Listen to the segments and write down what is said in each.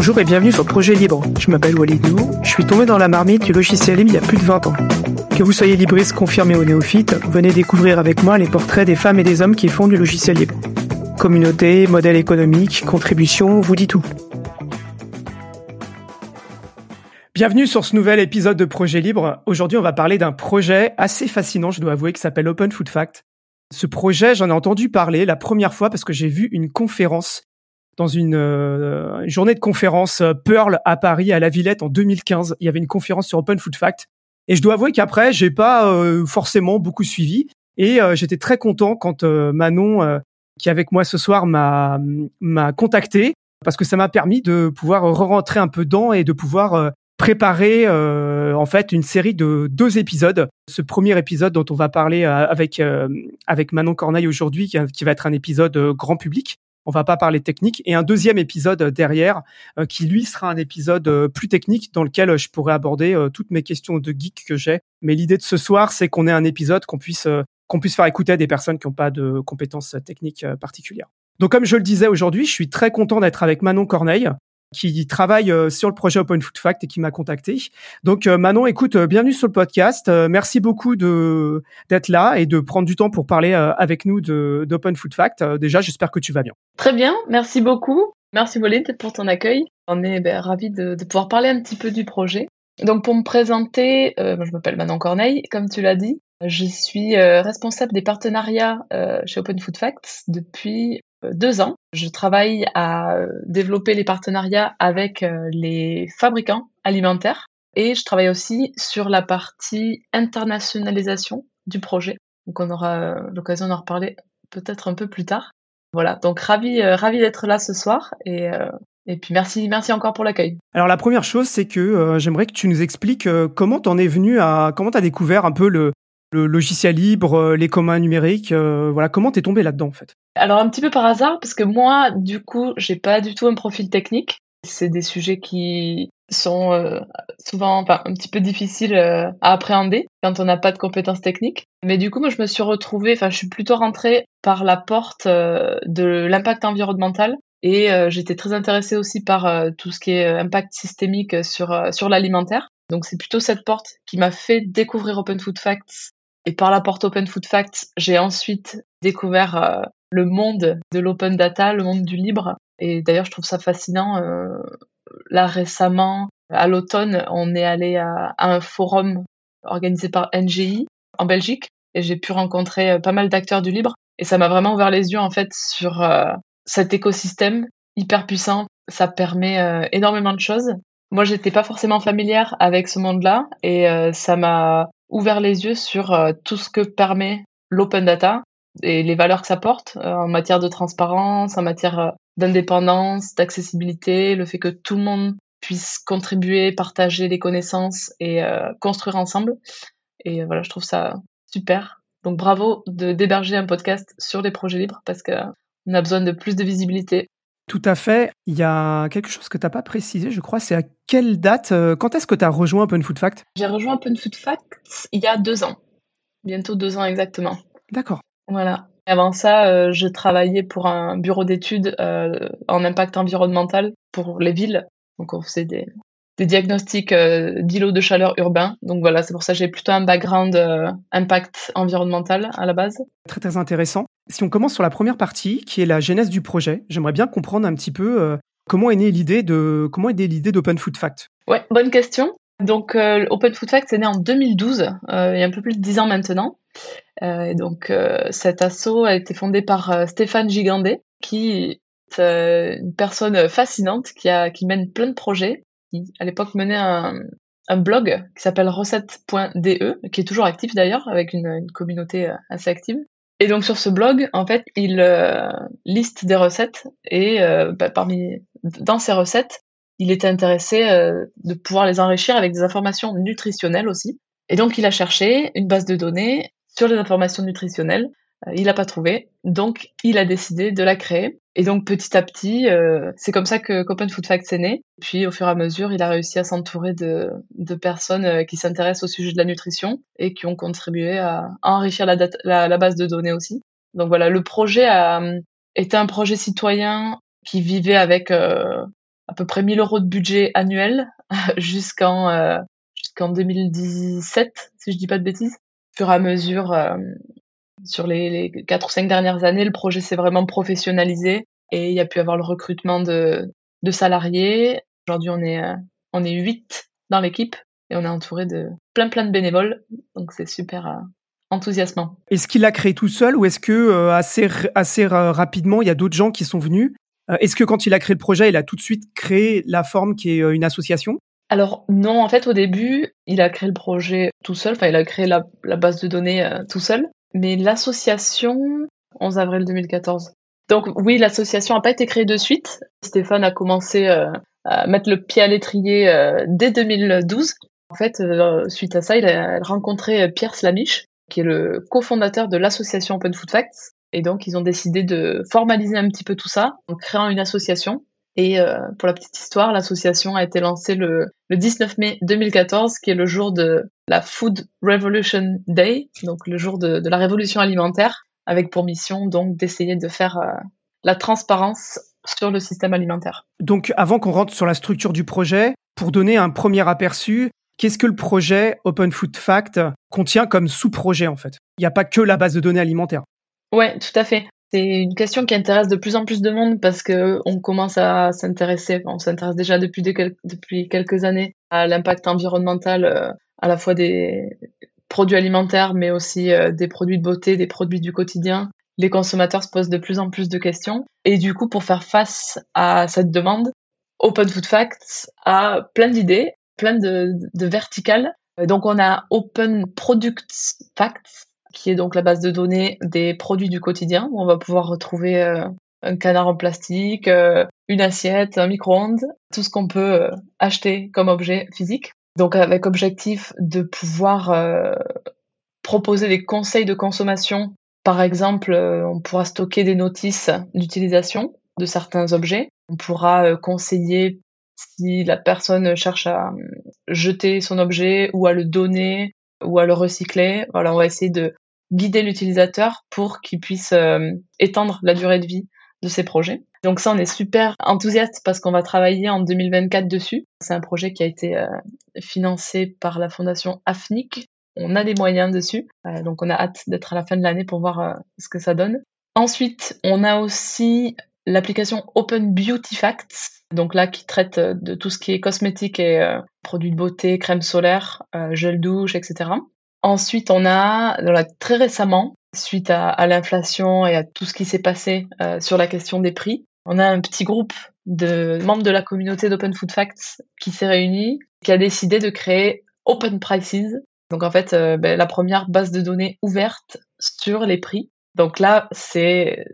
Bonjour et bienvenue sur Projet Libre. Je m'appelle Walid Nou, je suis tombé dans la marmite du logiciel libre il y a plus de 20 ans. Que vous soyez libriste confirmé ou néophyte, venez découvrir avec moi les portraits des femmes et des hommes qui font du logiciel libre. Communauté, modèle économique, contribution, vous dit tout. Bienvenue sur ce nouvel épisode de Projet Libre. Aujourd'hui, on va parler d'un projet assez fascinant, je dois avouer, qui s'appelle Open Food Fact. Ce projet, j'en ai entendu parler la première fois parce que j'ai vu une conférence dans une, euh, journée de conférence euh, Pearl à Paris, à la Villette, en 2015. Il y avait une conférence sur Open Food Fact. Et je dois avouer qu'après, j'ai pas euh, forcément beaucoup suivi. Et j'étais très content quand Manon, qui est avec moi ce soir, m'a m'a contacté parce que ça m'a permis de pouvoir re-rentrer un peu dedans et de pouvoir préparer en fait une série de deux épisodes. Ce premier épisode dont on va parler avec avec Manon Corneille aujourd'hui, qui, va être un épisode grand public, on va pas parler technique, et un deuxième épisode derrière euh, qui lui sera un épisode euh, plus technique dans lequel euh, je pourrais aborder toutes mes questions de geek que j'ai. Mais l'idée de ce soir, c'est qu'on ait un épisode qu'on puisse qu'on puisse faire écouter à des personnes qui n'ont pas de compétences techniques particulières. Donc comme je le disais aujourd'hui, je suis très content d'être avec Manon Corneille, qui travaille euh, sur le projet Open Food Fact et qui m'a contacté. Donc euh, Manon, écoute, euh, bienvenue sur le podcast. merci beaucoup de d'être là et de prendre du temps pour parler avec nous d'Open Food Fact. déjà, j'espère que tu vas bien. Très bien, merci beaucoup. Merci Pauline pour ton accueil. On est ben, ravis de, pouvoir parler un petit peu du projet. Donc pour me présenter, je m'appelle Manon Corneille, comme tu l'as dit. Je suis responsable des partenariats chez Open Food Facts depuis deux ans. Je travaille à développer les partenariats avec euh, les fabricants alimentaires et je travaille aussi sur la partie internationalisation du projet. Donc on aura euh, l'occasion d'en reparler peut-être un peu plus tard. Voilà, donc ravi, euh, ravi d'être là ce soir et, et puis merci, merci encore pour l'accueil. Alors la première chose, c'est que j'aimerais que tu nous expliques comment t'en es venu à, comment t'as découvert un peu le, le logiciel libre, euh, les communs numériques. Euh, voilà, comment t'es tombé là-dedans en fait? Alors un petit peu par hasard, parce que moi, du coup, j'ai pas du tout un profil technique. C'est des sujets qui sont euh, souvent enfin, un petit peu difficiles à appréhender quand on n'a pas de compétences techniques. Mais du coup, moi, je me suis retrouvée, enfin, je suis plutôt rentrée par la porte de l'impact environnemental. Et j'étais très intéressée aussi par tout ce qui est impact systémique sur, sur l'alimentaire. Donc c'est plutôt cette porte qui m'a fait découvrir Open Food Facts et par la porte Open Food Facts, j'ai ensuite découvert euh, le monde de l'open data, le monde du libre. Et d'ailleurs, je trouve ça fascinant. Euh, là, récemment, à l'automne, on est allé à, un forum organisé par NGI en Belgique et j'ai pu rencontrer euh, pas mal d'acteurs du libre. Et ça m'a vraiment ouvert les yeux, en fait, sur cet écosystème hyper puissant. Ça permet énormément de choses. Moi, j'étais pas forcément familière avec ce monde-là et ça m'a ouvert les yeux sur euh, tout ce que permet l'open data et les valeurs que ça porte euh, en matière de transparence, en matière euh, d'indépendance, d'accessibilité, le fait que tout le monde puisse contribuer, partager les connaissances et construire ensemble. Et voilà, je trouve ça super. Donc bravo de d'héberger un podcast sur les projets libres parce qu'on a besoin de plus de visibilité tout à fait. Il y a quelque chose que tu n'as pas précisé, je crois, c'est à quelle date, euh, quand est-ce que tu as rejoint Open Food Fact? J'ai rejoint Open Food Fact il y a deux ans. Bientôt deux ans exactement. D'accord. Voilà. Avant ça, euh, je travaillais pour un bureau d'études euh, en impact environnemental pour les villes. Donc on faisait des, des diagnostics d'îlots de chaleur urbains. Donc voilà, c'est pour ça que j'ai plutôt un background impact environnemental à la base. Très très intéressant. Si on commence sur la première partie, qui est la genèse du projet, j'aimerais bien comprendre un petit peu euh, comment est née l'idée de comment est d'Open Food Fact. Ouais, bonne question. Donc euh, Open Food Fact c'est né en 2012, euh, il y a un peu plus de 10 ans maintenant. donc cet assaut a été fondé par Stéphane Gigandet, qui est une personne fascinante qui a mène plein de projets, qui à l'époque menait un, blog qui s'appelle recette.de, qui est toujours actif d'ailleurs, avec une, communauté assez active. Et donc sur ce blog, en fait, il euh, liste des recettes et euh, bah, parmi dans ces recettes, il était intéressé euh, de pouvoir les enrichir avec des informations nutritionnelles aussi. Et donc il a cherché une base de données sur les informations nutritionnelles il n'a pas trouvé, donc il a décidé de la créer. Et donc petit à petit, euh, c'est comme ça que Open Food Facts est né. Puis au fur et à mesure, il a réussi à s'entourer de, de, personnes euh, qui s'intéressent au sujet de la nutrition et qui ont contribué à, enrichir la, la, base de données aussi. Donc voilà, le projet a été un projet citoyen qui vivait avec à peu près 1000 euros de budget annuel jusqu'en jusqu'en 2017, si je dis pas de bêtises. Au fur et à mesure, sur les, 4 ou 5 dernières années, le projet s'est vraiment professionnalisé et il y a pu avoir le recrutement de, de salariés. Aujourd'hui, on est, on est 8 dans l'équipe et on est entouré de plein plein de bénévoles. Donc c'est super euh, enthousiasmant. Est-ce qu'il l'a créé tout seul ou est-ce que euh, assez, assez rapidement, il y a d'autres gens qui sont venus? Euh, Est-ce que quand il a créé le projet, il a tout de suite créé la forme qui est une association? Alors non, en fait au début, il a créé le projet tout seul, enfin il a créé la, la base de données tout seul, mais l'association 11 avril 2014. Donc oui, l'association n'a pas été créée de suite. Stéphane a commencé à mettre le pied à l'étrier dès 2012 en fait, euh, suite à ça, il a rencontré euh, Pierre Slamiche, qui est le cofondateur de l'association Open Food Facts. Et donc, ils ont décidé de formaliser un petit peu tout ça en créant une association. Et euh, pour la petite histoire, l'association a été lancée le, 19 mai 2014, qui est le jour de la Food Revolution Day, donc le jour de, la révolution alimentaire, avec pour mission donc d'essayer de faire la transparence sur le système alimentaire. Donc, avant qu'on rentre sur la structure du projet, pour donner un premier aperçu, Qu'est-ce que le projet Open Food Fact contient comme sous-projet en fait? Il n'y a pas que la base de données alimentaire. Ouais, tout à fait. C'est une question qui intéresse de plus en plus de monde parce que on commence à s'intéresser, on s'intéresse déjà depuis, depuis quelques années à l'impact environnemental euh, à la fois des produits alimentaires mais aussi euh, des produits de beauté, des produits du quotidien. Les consommateurs se posent de plus en plus de questions et du coup pour faire face à cette demande, Open Food Facts a plein d'idées plein de, de verticales. Donc on a Open Product Facts, qui est donc la base de données des produits du quotidien. Où on va pouvoir retrouver euh, un canard en plastique, euh, une assiette, un micro-ondes, tout ce qu'on peut acheter comme objet physique. Donc avec objectif de pouvoir proposer des conseils de consommation. Par exemple, on pourra stocker des notices d'utilisation de certains objets. On pourra conseiller si la personne cherche à euh, jeter son objet ou à le donner ou à le recycler, voilà, on va essayer de guider l'utilisateur pour qu'il puisse euh, étendre la durée de vie de ses projets. Donc ça, on est super enthousiaste parce qu'on va travailler en 2024 dessus. C'est un projet qui a été euh, financé par la fondation AFNIC. On a des moyens dessus, donc on a hâte d'être à la fin de l'année pour voir ce que ça donne. Ensuite, on a aussi l'application Open Beauty Facts, donc là qui traite euh, de tout ce qui est cosmétique et euh, produits de beauté, crème solaire, euh, gel douche, etc. Ensuite, on a très récemment, suite à, l'inflation et à tout ce qui s'est passé sur la question des prix, on a un petit groupe de membres de la communauté d'Open Food Facts qui s'est réuni, qui a décidé de créer Open Prices. Donc en fait, ben, la première base de données ouverte sur les prix. Donc là, c'est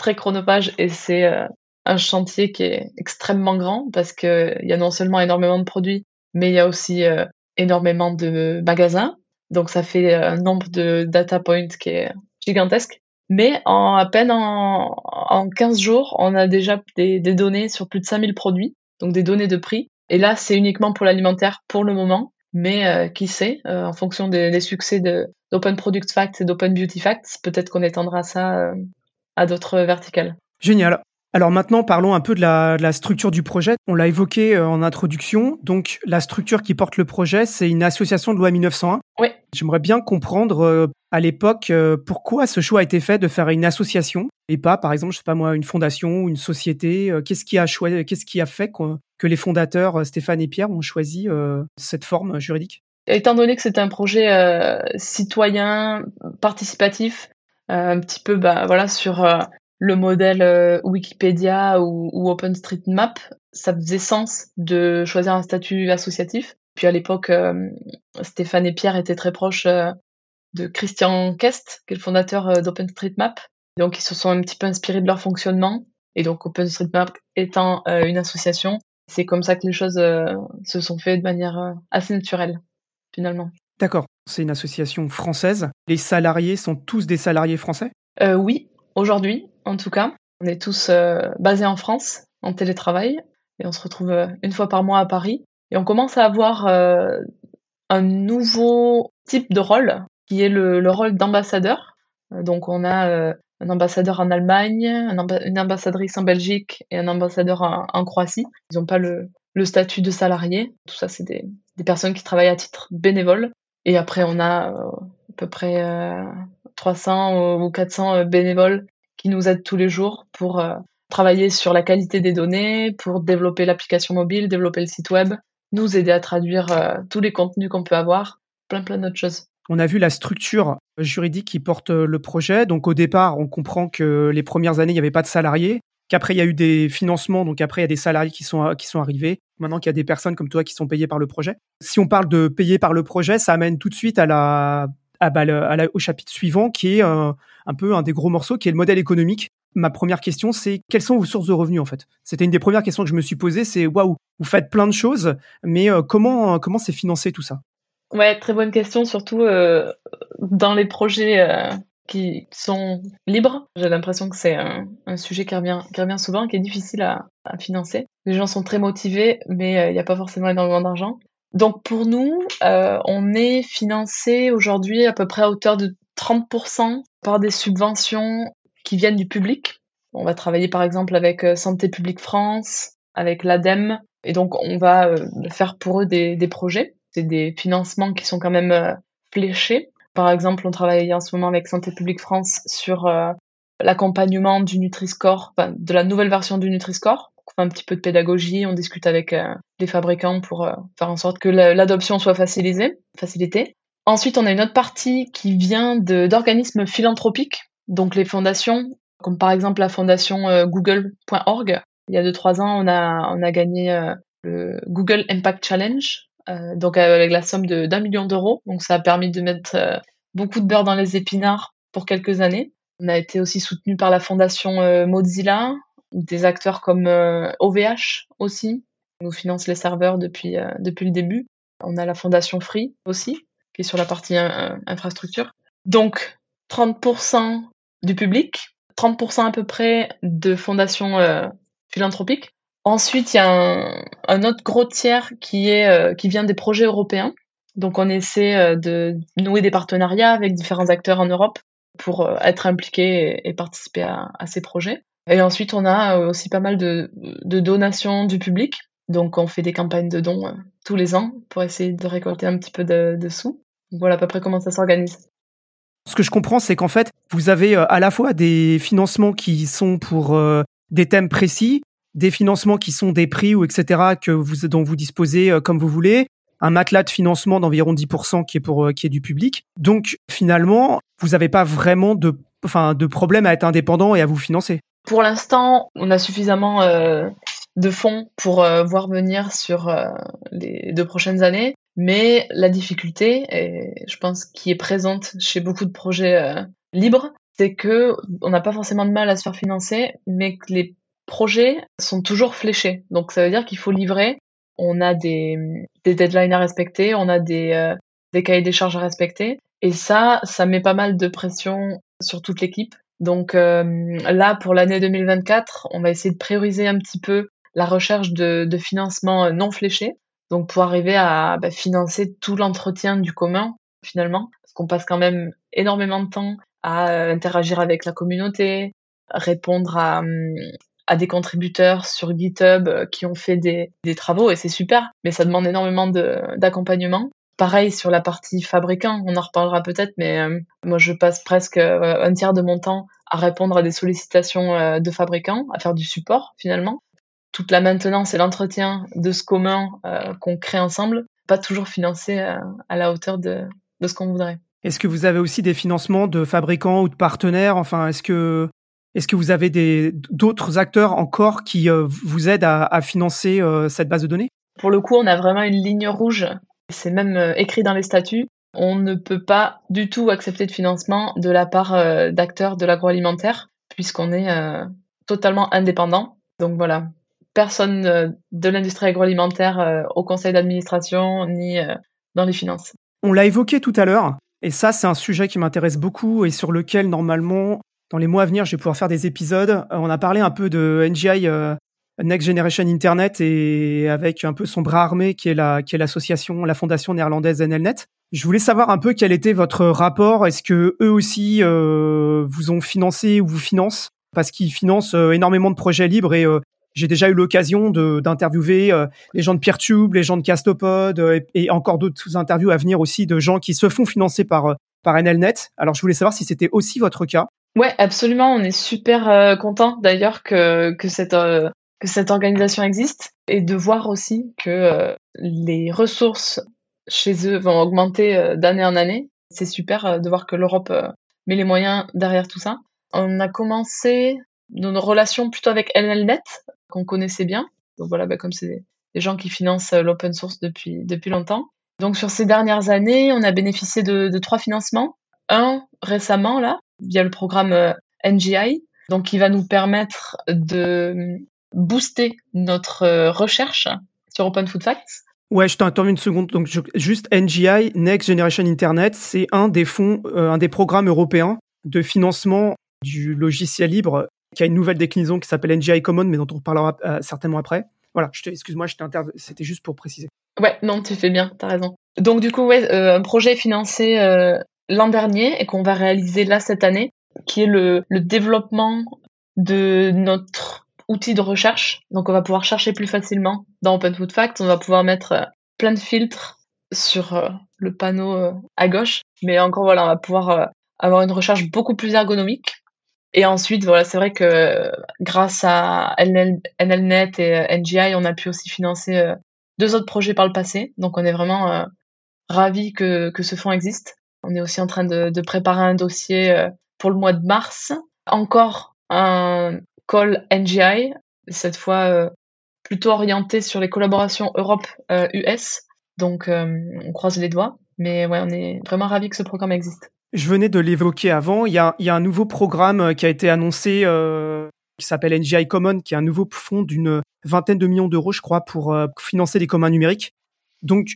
très chronophage et c'est euh, un chantier qui est extrêmement grand parce qu'il y a non seulement énormément de produits, mais il y a aussi euh, énormément de magasins. Donc ça fait un nombre de data points qui est gigantesque. Mais en à peine en, en 15 jours, on a déjà des, données sur plus de 5000 produits, donc des données de prix. Et là, c'est uniquement pour l'alimentaire pour le moment. Mais euh, qui sait, en fonction des, des succès d'Open Product Facts et d'Open Beauty Facts, peut-être qu'on étendra ça à d'autres verticales. Génial. Alors maintenant, parlons un peu de la, structure du projet. On l'a évoqué euh, en introduction. Donc, la structure qui porte le projet, c'est une association de loi 1901. Oui. J'aimerais bien comprendre euh, à l'époque euh, pourquoi ce choix a été fait de faire une association et pas, par exemple, je sais pas moi, une fondation ou une société. Qu'est-ce qui a choisi, qu'est-ce qui a fait que les fondateurs Stéphane et Pierre ont choisi cette forme juridique? Étant donné que c'est un projet citoyen, participatif, un petit peu bah, voilà, sur euh, le modèle euh, Wikipédia ou, ou, OpenStreetMap, ça faisait sens de choisir un statut associatif. Puis à l'époque, euh, Stéphane et Pierre étaient très proches de Christian Kest, qui est le fondateur d'OpenStreetMap. Donc ils se sont un petit peu inspirés de leur fonctionnement. Et donc OpenStreetMap étant une association, c'est comme ça que les choses se sont faites de manière assez naturelle, finalement. D'accord. C'est une association française. Les salariés sont tous des salariés français? Euh, Oui, aujourd'hui, en tout cas. On est tous euh, basés en France, en télétravail, et on se retrouve euh, une fois par mois à Paris. Et on commence à avoir un nouveau type de rôle, qui est le, rôle d'ambassadeur. Donc on a un ambassadeur en Allemagne, une ambassadrice en Belgique et un ambassadeur en, Croatie. Ils n'ont pas le, statut de salarié. Tout ça, c'est des, personnes qui travaillent à titre bénévole. Et après, on a à peu près 300 ou 400 bénévoles qui nous aident tous les jours pour travailler sur la qualité des données, pour développer l'application mobile, développer le site web, nous aider à traduire euh, tous les contenus qu'on peut avoir, plein plein d'autres choses. On a vu la structure juridique qui porte euh, le projet. Donc au départ, on comprend que les premières années, il n'y avait pas de salariés, qu'après il y a eu des financements, donc après il y a des salariés qui sont, qui sont arrivés. Maintenant qu'il y a des personnes comme toi qui sont payées par le projet. Si on parle de payer par le projet, ça amène tout de suite bah, au chapitre suivant qui est euh, un peu un des gros morceaux, qui est le modèle économique. Ma première question, c'est quelles sont vos sources de revenus en fait? C'était une des premières questions que je me suis posée. C'est waouh, vous faites plein de choses, mais euh, comment comment c'est financé tout ça? Ouais, très bonne question, surtout euh, dans les projets euh, qui sont libres. J'ai l'impression que c'est un, sujet qui revient, qui revient souvent, qui est difficile à, financer. Les gens sont très motivés, mais il n'y a pas forcément énormément d'argent. Donc pour nous, on est financé aujourd'hui à peu près à hauteur de 30% par des subventions qui viennent du public. On va travailler par exemple avec euh, Santé publique France, avec l'ADEME, et donc on va euh, faire pour eux des, projets. C'est des financements qui sont quand même euh, fléchés. Par exemple, on travaille en ce moment avec Santé publique France sur l'accompagnement du Nutri-Score, de la nouvelle version du Nutri-Score. On fait un petit peu de pédagogie, on discute avec les fabricants pour faire en sorte que l'adoption soit facilitée. Ensuite, on a une autre partie qui vient d'organismes philanthropiques donc les fondations, comme par exemple la fondation euh, google.org. Il y a deux trois ans, on a on a gagné euh, le Google Impact Challenge, euh, donc avec la somme de d'un million d'euros. Donc ça a permis de mettre beaucoup de beurre dans les épinards pour quelques années. On a été aussi soutenu par la fondation Mozilla, des acteurs comme OVH aussi, nous finance les serveurs depuis depuis le début. On a la fondation Free aussi, qui est sur la partie infrastructure. Donc 30% du public, 30% à peu près de fondations euh, philanthropiques. Ensuite, il y a un, autre gros tiers euh, qui vient des projets européens. Donc, on essaie euh, de nouer des partenariats avec différents acteurs en Europe pour être impliqués et, participer à, ces projets. Et ensuite, on a aussi pas mal de, donations du public. Donc, on fait des campagnes de dons tous les ans pour essayer de récolter un petit peu de, sous. Voilà à peu près comment ça s'organise. Ce que je comprends, c'est qu'en fait, vous avez euh, à la fois des financements qui sont pour euh, des thèmes précis, des financements qui sont des prix ou etc. que vous, dont vous disposez euh, comme vous voulez, un matelas de financement d'environ 10% qui est pour qui est du public. Donc finalement, vous n'avez pas vraiment de enfin de problème à être indépendant et à vous financer. Pour l'instant, on a suffisamment de fonds pour voir venir sur les deux prochaines années. Mais la difficulté, et je pense qui est présente chez beaucoup de projets euh, libres, c'est que on n'a pas forcément de mal à se faire financer, mais que les projets sont toujours fléchés. Donc ça veut dire qu'il faut livrer. On a des, des deadlines à respecter, on a des, euh, des cahiers des charges à respecter. Et ça, ça met pas mal de pression sur toute l'équipe. Donc euh, là, pour l'année 2024, on va essayer de prioriser un petit peu la recherche de, de financement non fléché donc pour arriver à bah, financer tout l'entretien du commun finalement, parce qu'on passe quand même énormément de temps à euh, interagir avec la communauté, répondre à, hum, à des contributeurs sur GitHub euh, qui ont fait des, travaux et c'est super, mais ça demande énormément d'accompagnement. Pareil sur la partie fabricant, on en reparlera peut-être, mais euh, moi je passe presque un tiers de mon temps à répondre à des sollicitations de fabricants, à faire du support finalement toute la maintenance et l'entretien de ce commun euh, qu'on crée ensemble, pas toujours financé euh, à la hauteur de, de ce qu'on voudrait. Est-ce que vous avez aussi des financements de fabricants ou de partenaires? Enfin, est-ce que est-ce que vous avez des d'autres acteurs encore qui euh, vous aident à, à financer cette base de données? Pour le coup, on a vraiment une ligne rouge. C'est même écrit dans les statuts. On ne peut pas du tout accepter de financement de la part d'acteurs de l'agroalimentaire puisqu'on est totalement indépendant. Donc voilà, personne euh, de l'industrie agroalimentaire euh, au conseil d'administration ni euh, dans les finances. On l'a évoqué tout à l'heure, et ça c'est un sujet qui m'intéresse beaucoup et sur lequel normalement, dans les mois à venir, je vais pouvoir faire des épisodes. On a parlé un peu de NGI Next Generation Internet et avec un peu son bras armé qui est la qui est l'association, la fondation néerlandaise NLNet. Je voulais savoir un peu quel était votre rapport. Est-ce que eux aussi euh, vous ont financé ou vous financent? Parce qu'ils financent euh, énormément de projets libres et euh, j'ai déjà eu l'occasion d'interviewer les gens de PeerTube, les gens de Castopod et, encore d'autres interviews à venir aussi de gens qui se font financer par par NLNet. Alors je voulais savoir si c'était aussi votre cas. Ouais, absolument. On est super content d'ailleurs que que cette que cette organisation existe et de voir aussi que les ressources chez eux vont augmenter euh, d'année en année. C'est super euh, de voir que l'Europe euh, met les moyens derrière tout ça. On a commencé nos relations plutôt avec LLNet, qu'on connaissait bien. Donc voilà, bah, comme c'est des gens qui financent l'open source depuis, depuis longtemps. Donc sur ces dernières années, on a bénéficié de, de trois financements. Un récemment, là, via le programme NGI, donc qui va nous permettre de booster notre recherche sur Open Food Facts. Ouais, je t'interromps une seconde. Donc, juste NGI, Next Generation Internet, c'est un des fonds, euh, un des programmes européens de financement du logiciel libre qui a une nouvelle déclinaison qui s'appelle NGI Common, mais dont on reparlera euh, certainement après. Voilà, excuse-moi, je c'était juste pour préciser. Ouais, non, tu fais bien, t'as raison. Donc, du coup, ouais, euh, un projet financé l'an dernier et qu'on va réaliser là cette année, qui est le, développement de notre outil de recherche. Donc, on va pouvoir chercher plus facilement dans Open Food Facts. On va pouvoir mettre euh, plein de filtres sur euh, le panneau euh, à gauche. Mais encore, voilà, on va pouvoir avoir une recherche beaucoup plus ergonomique. Et ensuite, voilà, c'est vrai que grâce à NLNet et NGI, on a pu aussi financer deux autres projets par le passé. Donc, on est vraiment ravis que, que ce fonds existe. On est aussi en train de, préparer un dossier pour le mois de mars. Encore un call NGI, cette fois euh, plutôt orienté sur les collaborations Europe-US. Euh, Donc euh, on croise les doigts, mais ouais, on est vraiment ravis que ce programme existe. Je venais de l'évoquer avant, il y a, un nouveau programme qui a été annoncé qui s'appelle NGI Common, qui est un nouveau fonds d'une vingtaine de millions d'euros, je crois, pour financer les communs numériques. Donc,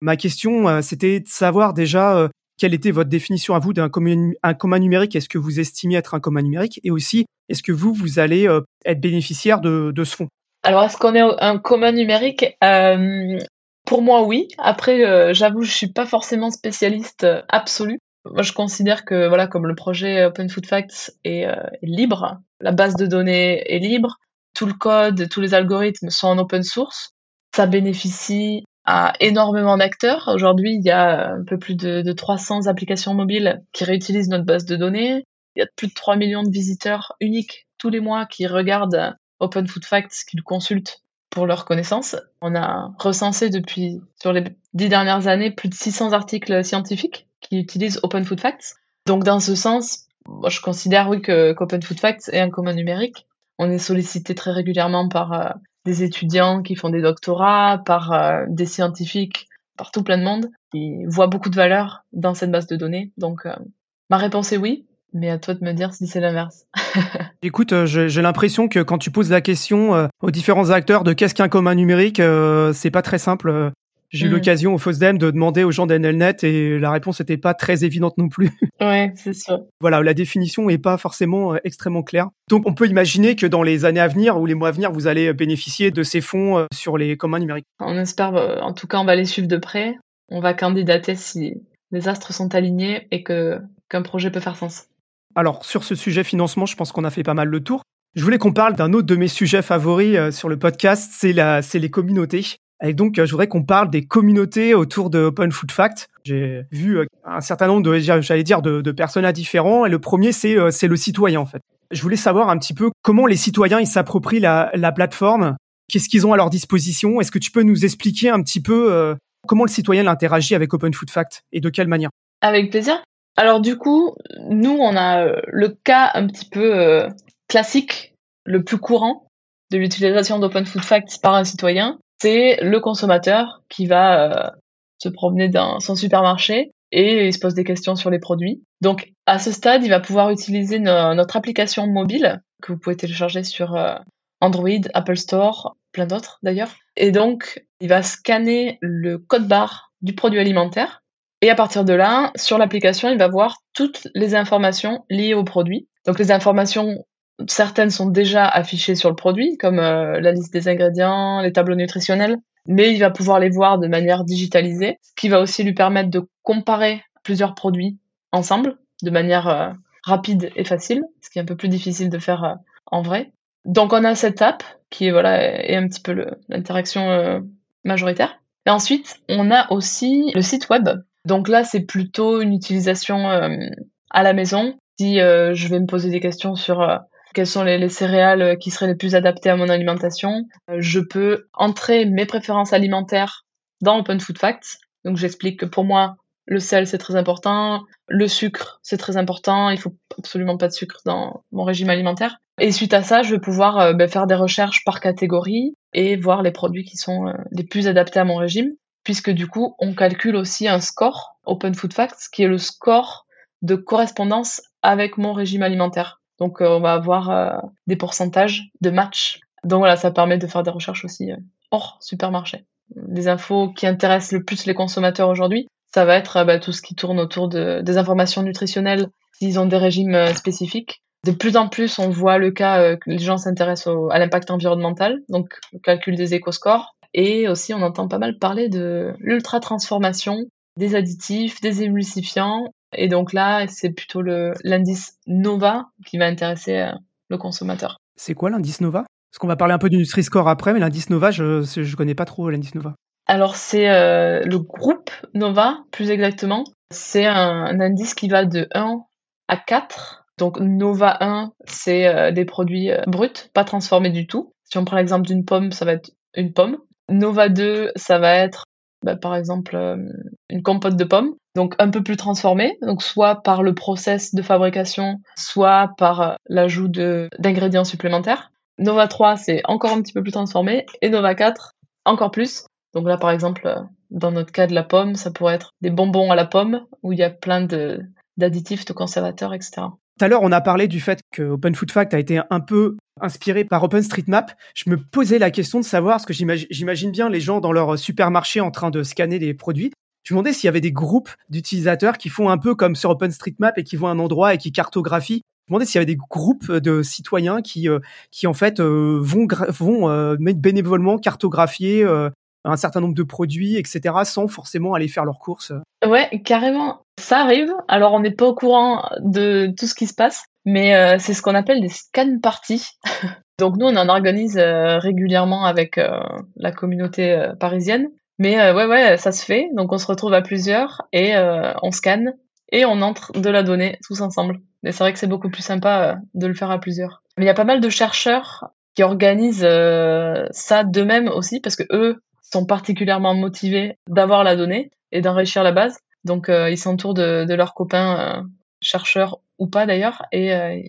ma question, c'était de savoir déjà quelle était votre définition à vous d'un commun, numérique? Est-ce que vous estimez être un commun numérique? Et aussi, est-ce que vous, vous allez euh, être bénéficiaire de, ce fonds? Alors, est-ce qu'on est un commun numérique? Euh, Pour moi, oui. Après, euh, j'avoue, je suis pas forcément spécialiste absolu. Moi, je considère que, voilà, comme le projet Open Food Facts est, libre, la base de données est libre, tout le code, tous les algorithmes sont en open source, ça bénéficie à énormément d'acteurs. Aujourd'hui, il y a un peu plus de, 300 applications mobiles qui réutilisent notre base de données. Il y a plus de 3 millions de visiteurs uniques tous les mois qui regardent Open Food Facts, qui le consultent pour leurs connaissances. On a recensé depuis, sur les dix dernières années, plus de 600 articles scientifiques qui utilisent Open Food Facts. Donc, dans ce sens, je considère, oui, que, qu'Open Food Facts est un commun numérique. On est sollicité très régulièrement par euh, des étudiants qui font des doctorats, par euh, des scientifiques, par tout plein de monde. Ils voient beaucoup de valeur dans cette base de données. Donc, euh, ma réponse est oui, mais à toi de me dire si c'est l'inverse. Écoute, euh, j'ai l'impression que quand tu poses la question aux différents acteurs de qu'est-ce qu'un commun numérique, c'est pas très simple. J'ai eu mm. l'occasion au FOSDEM de demander aux gens d'NLNet et la réponse n'était pas très évidente non plus. Ouais, c'est ça. Voilà, la définition n'est pas forcément euh, extrêmement claire. Donc on peut imaginer que dans les années à venir ou les mois à venir, vous allez bénéficier de ces fonds euh, sur les communs numériques. On espère, euh, en tout cas, on va les suivre de près. On va candidater si les astres sont alignés et que qu'un projet peut faire sens. Alors sur ce sujet financement, je pense qu'on a fait pas mal le tour. Je voulais qu'on parle d'un autre de mes sujets favoris sur le podcast, c'est la, c'est les communautés. Et donc, euh, je voudrais qu'on parle des communautés autour de Open Food Fact. J'ai vu euh, un certain nombre de, j'allais dire, de, de personnages différents. Et le premier, c'est euh, c'est le citoyen, en fait. Je voulais savoir un petit peu comment les citoyens ils s'approprient la, la plateforme. Qu'est-ce qu'ils ont à leur disposition? Est-ce que tu peux nous expliquer un petit peu comment le citoyen interagit avec Open Food Fact et de quelle manière? Avec plaisir. Alors du coup, nous, on a le cas un petit peu classique, le plus courant de l'utilisation d'Open Food Facts par un citoyen c'est le consommateur qui va euh, se promener dans son supermarché et il se pose des questions sur les produits. Donc à ce stade, il va pouvoir utiliser notre application mobile que vous pouvez télécharger sur euh, Android, Apple Store, plein d'autres d'ailleurs. Et donc, il va scanner le code barre du produit alimentaire. Et à partir de là, sur l'application, il va voir toutes les informations liées au produit. Donc les informations Certaines sont déjà affichées sur le produit, comme euh, la liste des ingrédients, les tableaux nutritionnels. mais il va pouvoir les voir de manière digitalisée, ce qui va aussi lui permettre de comparer plusieurs produits ensemble de manière euh, rapide et facile, ce qui est un peu plus difficile de faire euh, en vrai. Donc on a cette app qui voilà est un petit peu l'interaction majoritaire. Et ensuite, on a aussi le site web. Donc là, c'est plutôt une utilisation à la maison. Si je vais me poser des questions sur quelles sont les, céréales qui seraient les plus adaptées à mon alimentation. je peux entrer mes préférences alimentaires dans Open Food Facts. Donc j'explique que pour moi, le sel, c'est très important. Le sucre, c'est très important. Il faut absolument pas de sucre dans mon régime alimentaire. Et suite à ça, je vais pouvoir euh, ben, faire des recherches par catégorie et voir les produits qui sont euh, les plus adaptés à mon régime. Puisque du coup, on calcule aussi un score, Open Food Facts, qui est le score de correspondance avec mon régime alimentaire. Donc, euh, on va avoir des pourcentages de match. Donc voilà, ça permet de faire des recherches aussi hors supermarché. Les infos qui intéressent le plus les consommateurs aujourd'hui, ça va être bah, tout ce qui tourne autour de, des informations nutritionnelles s'ils ont des régimes euh, spécifiques. De plus en plus, on voit le cas euh, que les gens s'intéressent à l'impact environnemental, donc le calcul des éco-scores. Et aussi, on entend pas mal parler de l'ultra-transformation, des additifs, des émulsifiants. Et donc là, c'est plutôt l'indice NOVA qui va intéresser euh, le consommateur. C'est quoi l'indice NOVA? Parce qu'on va parler un peu du Nutri-Score après, mais l'indice NOVA, je ne connais pas trop l'indice NOVA. Alors c'est euh, le groupe Nova, plus exactement. C'est un, indice qui va de 1 à 4. Donc Nova 1, c'est euh, des produits euh, bruts, pas transformés du tout. Si on prend l'exemple d'une pomme, ça va être une pomme. Nova 2, ça va être bah, par exemple une compote de pommes, donc un peu plus transformée, donc soit par le process de fabrication, soit par l'ajout d'ingrédients supplémentaires. Nova 3, c'est encore un petit peu plus transformé, et Nova 4, encore plus. Donc là, par exemple, euh, dans notre cas de la pomme, ça pourrait être des bonbons à la pomme où il y a plein d'additifs, de conservateurs, etc. Tout à l'heure, on a parlé du fait que Open Food Fact a été un peu inspiré par OpenStreetMap. Je me posais la question de savoir, parce que j'imagine bien les gens dans leur supermarché en train de scanner des produits. Je me demandais s'il y avait des groupes d'utilisateurs qui font un peu comme sur OpenStreetMap et qui vont un endroit et qui cartographient. Je me demandais s'il y avait des groupes de citoyens qui, euh, qui en fait euh, vont, vont bénévolement cartographier un certain nombre de produits, etc., sans forcément aller faire leurs courses. Ouais, carrément. Ça arrive. Alors, on n'est pas au courant de tout ce qui se passe, mais euh, c'est ce qu'on appelle des scan parties. Donc, nous, on en organise euh, régulièrement avec euh, la communauté parisienne. Mais ouais, ouais, ça se fait. Donc, on se retrouve à plusieurs et on scanne et on entre de la donnée tous ensemble. Mais c'est vrai que c'est beaucoup plus sympa de le faire à plusieurs. Mais il y a pas mal de chercheurs qui organisent ça d'eux-mêmes aussi parce que eux sont particulièrement motivés d'avoir la donnée et d'enrichir la base. Donc euh, ils s'entourent de, leurs copains euh, chercheurs ou pas d'ailleurs et euh,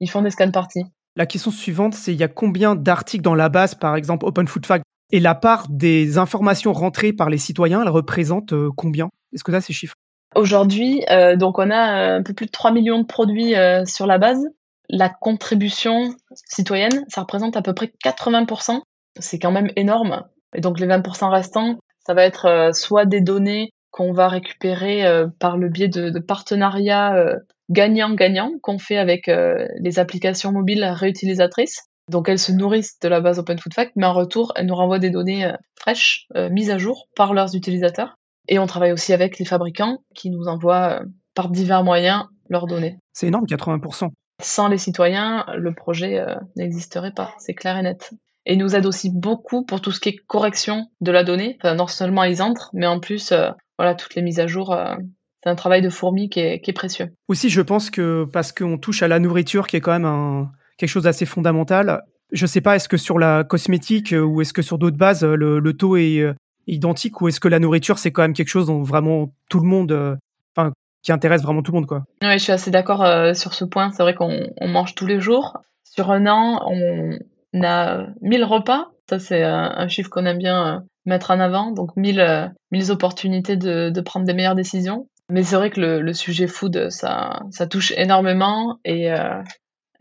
ils font des scans parties. La question suivante, c'est il y a combien d'articles dans la base, par exemple Open Food Fact, et la part des informations rentrées par les citoyens, elle représente combien? Est-ce que tu as ces chiffres? Aujourd'hui, donc on a un peu plus de 3 millions de produits sur la base. La contribution citoyenne, ça représente à peu près 80%. C'est quand même énorme. Et donc les 20% restants, ça va être euh, soit des données qu'on va récupérer euh, par le biais de, de partenariats euh, gagnant-gagnant qu'on fait avec les applications mobiles réutilisatrices. Donc elles se nourrissent de la base Open Food Fact, mais en retour, elles nous renvoient des données fraîches, mises à jour par leurs utilisateurs. Et on travaille aussi avec les fabricants qui nous envoient par divers moyens leurs données. C'est énorme, 80%. Sans les citoyens, le projet n'existerait pas, c'est clair et net et nous aide aussi beaucoup pour tout ce qui est correction de la donnée. Enfin, non seulement ils entrent, mais en plus, euh, voilà, toutes les mises à jour. Euh, c'est un travail de fourmi qui est, qui est, précieux. Aussi, je pense que parce qu'on touche à la nourriture, qui est quand même un, quelque chose d'assez fondamental. Je sais pas, est-ce que sur la cosmétique euh, ou est-ce que sur d'autres bases, le, le, taux est identique ou est-ce que la nourriture, c'est quand même quelque chose dont vraiment tout le monde, enfin, qui intéresse vraiment tout le monde, quoi? Je suis assez d'accord sur ce point. C'est vrai qu'on on mange tous les jours. Sur un an, on, a 1000 repas. Ça, c'est un, chiffre qu'on aime bien euh, mettre en avant. Donc 1000, 1000 euh, opportunités de, de, prendre des meilleures décisions. Mais c'est vrai que le, le, sujet food, ça, ça touche énormément. Et, euh,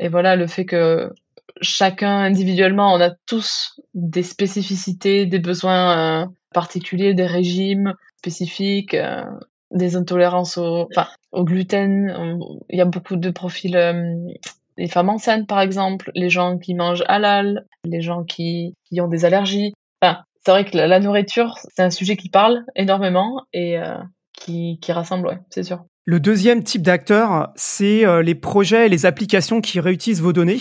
et voilà, le fait que chacun individuellement, on a tous des spécificités, des besoins particuliers, des régimes spécifiques, des intolérances au, gluten. Il y a beaucoup de profils les femmes enceintes par exemple, les gens qui mangent halal, les gens qui, ont des allergies. Enfin, c'est vrai que la, nourriture, c'est un sujet qui parle énormément et qui, rassemble, c'est sûr. Le deuxième type d'acteur, c'est les projets et les applications qui réutilisent vos données.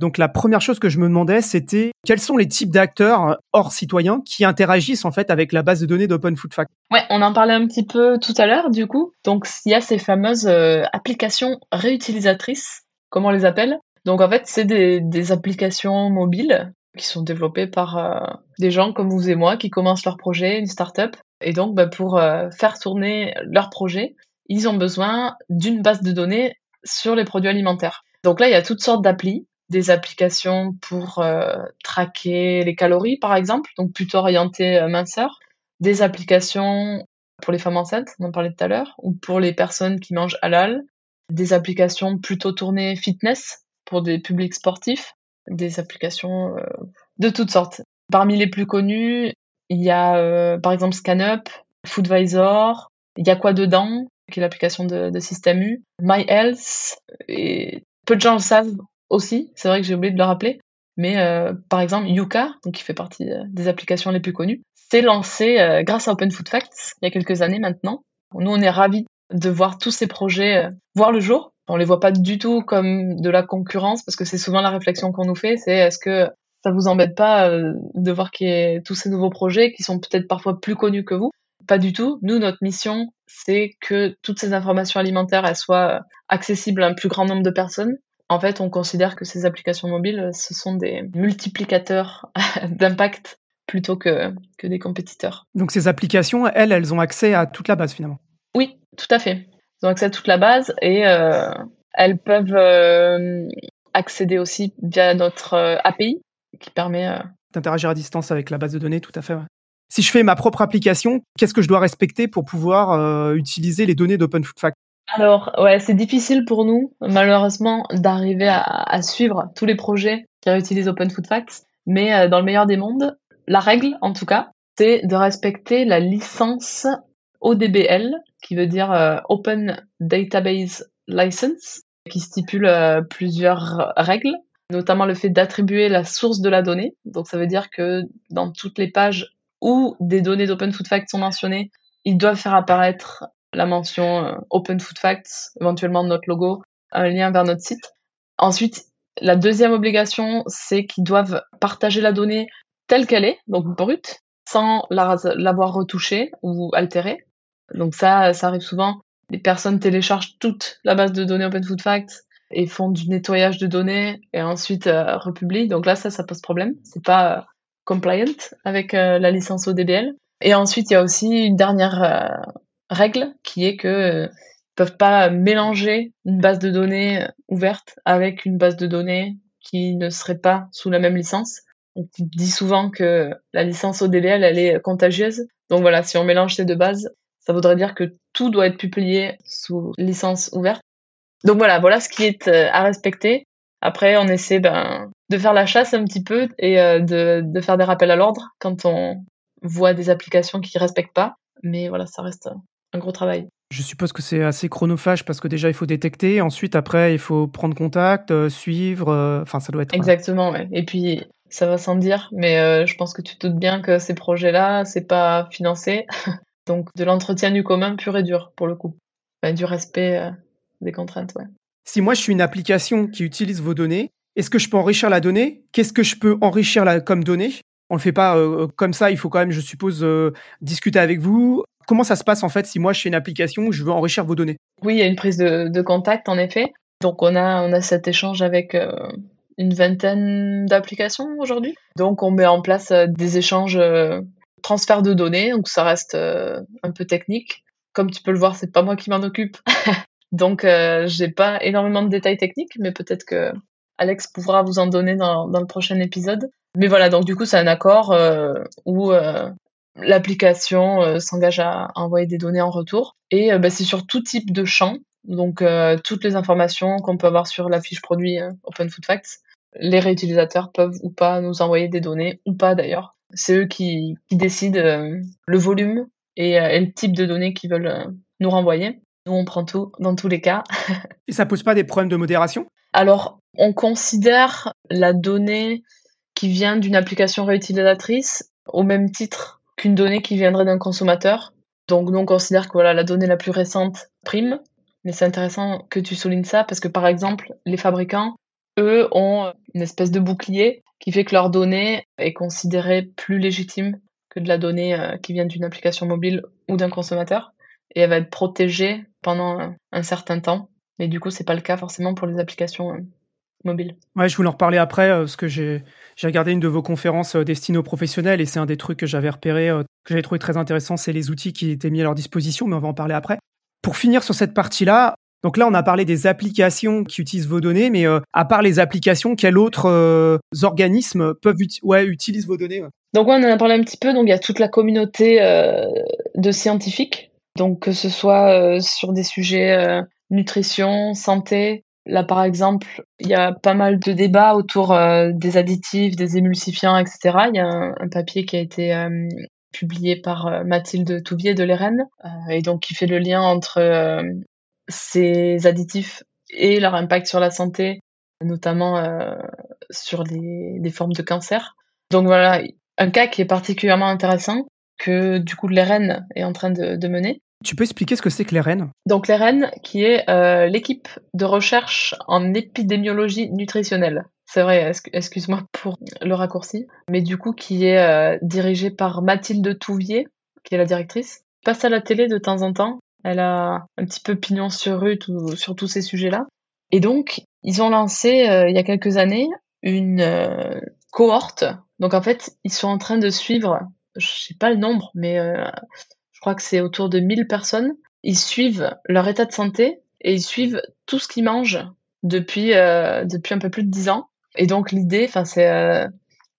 Donc la première chose que je me demandais, c'était quels sont les types d'acteurs hors citoyens qui interagissent en fait avec la base de données d'Open Food Fact? Ouais, on en parlait un petit peu tout à l'heure du coup. Donc il y a ces fameuses euh, applications réutilisatrices, comme on les appelle? Donc en fait, c'est des, applications mobiles qui sont développées par euh, des gens comme vous et moi qui commencent leur projet, une startup. Et donc bah, pour euh, faire tourner leur projet, ils ont besoin d'une base de données sur les produits alimentaires. Donc là, il y a toutes sortes d'applis des applications pour euh, traquer les calories, par exemple, donc plutôt orientées euh, minceur, des applications pour les femmes enceintes, on en parlait tout à l'heure, ou pour les personnes qui mangent halal, des applications plutôt tournées fitness pour des publics sportifs, des applications euh, de toutes sortes. Parmi les plus connues, il y a par exemple ScanUp, Foodvisor, il y a quoi dedans, qui est l'application de, Système U, MyHealth, et peu de gens le savent, aussi, c'est vrai que j'ai oublié de le rappeler, mais euh, par exemple Yuka, donc qui fait partie euh, des applications les plus connues, s'est lancé euh, grâce à Open Food Facts il y a quelques années maintenant. Nous, on est ravis de voir tous ces projets voir le jour. On les voit pas du tout comme de la concurrence parce que c'est souvent la réflexion qu'on nous fait, c'est est-ce que ça vous embête pas de voir qu'il y ait tous ces nouveaux projets qui sont peut-être parfois plus connus que vous? Pas du tout. Nous, notre mission, c'est que toutes ces informations alimentaires elles soient accessibles à un plus grand nombre de personnes en fait, on considère que ces applications mobiles, ce sont des multiplicateurs d'impact plutôt que, que des compétiteurs. Donc ces applications, elles, elles ont accès à toute la base finalement Oui, tout à fait. Elles ont accès à toute la base et euh, elles peuvent euh, accéder aussi via notre euh, API qui permet d'interagir à distance avec la base de données, tout à fait. Si je fais ma propre application, qu'est-ce que je dois respecter pour pouvoir utiliser les données d'Open Food Fact alors, ouais, c'est difficile pour nous, malheureusement, d'arriver à, suivre tous les projets qui réutilisent Open Food Facts. Mais euh, dans le meilleur des mondes, la règle, en tout cas, c'est de respecter la licence ODBL, qui veut dire euh, Open Database License, qui stipule euh, plusieurs règles, notamment le fait d'attribuer la source de la donnée. Donc, ça veut dire que dans toutes les pages où des données d'Open Food Facts sont mentionnées, ils doivent faire apparaître la mention euh, Open Food Facts, éventuellement notre logo, un lien vers notre site. Ensuite, la deuxième obligation, c'est qu'ils doivent partager la donnée telle qu'elle est, donc brute, sans l'avoir retouchée ou altérée. Donc ça, ça arrive souvent. Les personnes téléchargent toute la base de données Open Food Facts et font du nettoyage de données et ensuite euh, republient. Donc là, ça, ça pose problème. C'est pas euh, compliant avec la licence ODBL. Et ensuite, il y a aussi une dernière règle qui est que euh, peuvent pas mélanger une base de données ouverte avec une base de données qui ne serait pas sous la même licence. On dit souvent que la licence ODBL, elle est contagieuse. Donc voilà, si on mélange ces deux bases, ça voudrait dire que tout doit être publié sous licence ouverte. Donc voilà, voilà ce qui est euh, à respecter. Après, on essaie ben, de faire la chasse un petit peu et euh, de, de faire des rappels à l'ordre quand on voit des applications qui ne respectent pas. Mais voilà, ça reste un gros travail. Je suppose que c'est assez chronophage parce que déjà il faut détecter, ensuite après il faut prendre contact, euh, suivre, euh, enfin ça doit être. Exactement, ouais. Et puis ça va sans dire, mais je pense que tu te doutes bien que ces projets-là, c'est pas financé, donc de l'entretien du commun pur et dur pour le coup, du respect des contraintes, ouais. Si moi je suis une application qui utilise vos données, est-ce que je peux enrichir la donnée? Qu'est-ce que je peux enrichir comme donnée? On le fait pas comme ça. Il faut quand même, je suppose, discuter avec vous, Comment ça se passe en fait si moi je fais une application où je veux enrichir vos données? Oui, il y a une prise de, contact en effet. Donc on a, on cet échange avec euh, une vingtaine d'applications aujourd'hui. Donc on met en place euh, des échanges euh, transfert de données, donc ça reste un peu technique. Comme tu peux le voir, c'est pas moi qui m'en occupe. donc j'ai pas énormément de détails techniques, mais peut-être que Alex pourra vous en donner dans, le prochain épisode. Mais voilà, donc du coup, c'est un accord où l'application euh, s'engage à, envoyer des données en retour. Et euh, bah, c'est sur tout type de champ, donc euh, toutes les informations qu'on peut avoir sur la fiche produit Open Food Facts, les réutilisateurs peuvent ou pas nous envoyer des données, ou pas d'ailleurs. C'est eux qui, qui décident le volume et, et, le type de données qu'ils veulent nous renvoyer. Nous, on prend tout dans tous les cas. et ça pose pas des problèmes de modération? Alors, on considère la donnée qui vient d'une application réutilisatrice au même titre qu'une donnée qui viendrait d'un consommateur. Donc nous on considère que voilà la donnée la plus récente prime, mais c'est intéressant que tu soulignes ça parce que par exemple les fabricants eux ont une espèce de bouclier qui fait que leur donnée est considérée plus légitime que de la donnée euh, qui vient d'une application mobile ou d'un consommateur et elle va être protégée pendant un certain temps. Mais du coup, c'est pas le cas forcément pour les applications euh, mobiles. Ouais, je voulais en reparler après euh, parce que j'ai regardé une de vos conférences destinées aux professionnels et c'est un des trucs que j'avais repéré que j'avais trouvé très intéressant, c'est les outils qui étaient mis à leur disposition, mais on va en parler après. Pour finir sur cette partie-là, donc là, on a parlé des applications qui utilisent vos données, mais euh, à part les applications, quels autres euh, organismes peuvent ouais, utilisent vos données Donc on en a parlé un petit peu. Donc il y a toute la communauté euh, de scientifiques, donc que ce soit sur des sujets nutrition, santé. Là, par exemple, il y a pas mal de débats autour des additifs, des émulsifiants, etc. Il y a un, papier qui a été publié par Mathilde Touvier de l'ERN, et donc qui fait le lien entre ces additifs et leur impact sur la santé, notamment euh, sur les, formes de cancer. Donc voilà, un cas qui est particulièrement intéressant que du coup l'ERN est en train de, mener. Tu peux expliquer ce que c'est que l'ERN Donc l'ERN qui est euh, l'équipe de recherche en épidémiologie nutritionnelle. C'est vrai, excuse-moi pour le raccourci, mais du coup qui est euh, dirigée par Mathilde Touvier, qui est la directrice. Passe à la télé de temps en temps elle a un petit peu pignon sur rue sur tous ces sujets-là. Et donc, ils ont lancé euh, il y a quelques années une cohorte. Donc en fait, ils sont en train de suivre, je sais pas le nombre, mais je crois que c'est autour de 1000 personnes. Ils suivent leur état de santé et ils suivent tout ce qu'ils mangent depuis depuis un peu plus de 10 ans. Et donc l'idée, c'est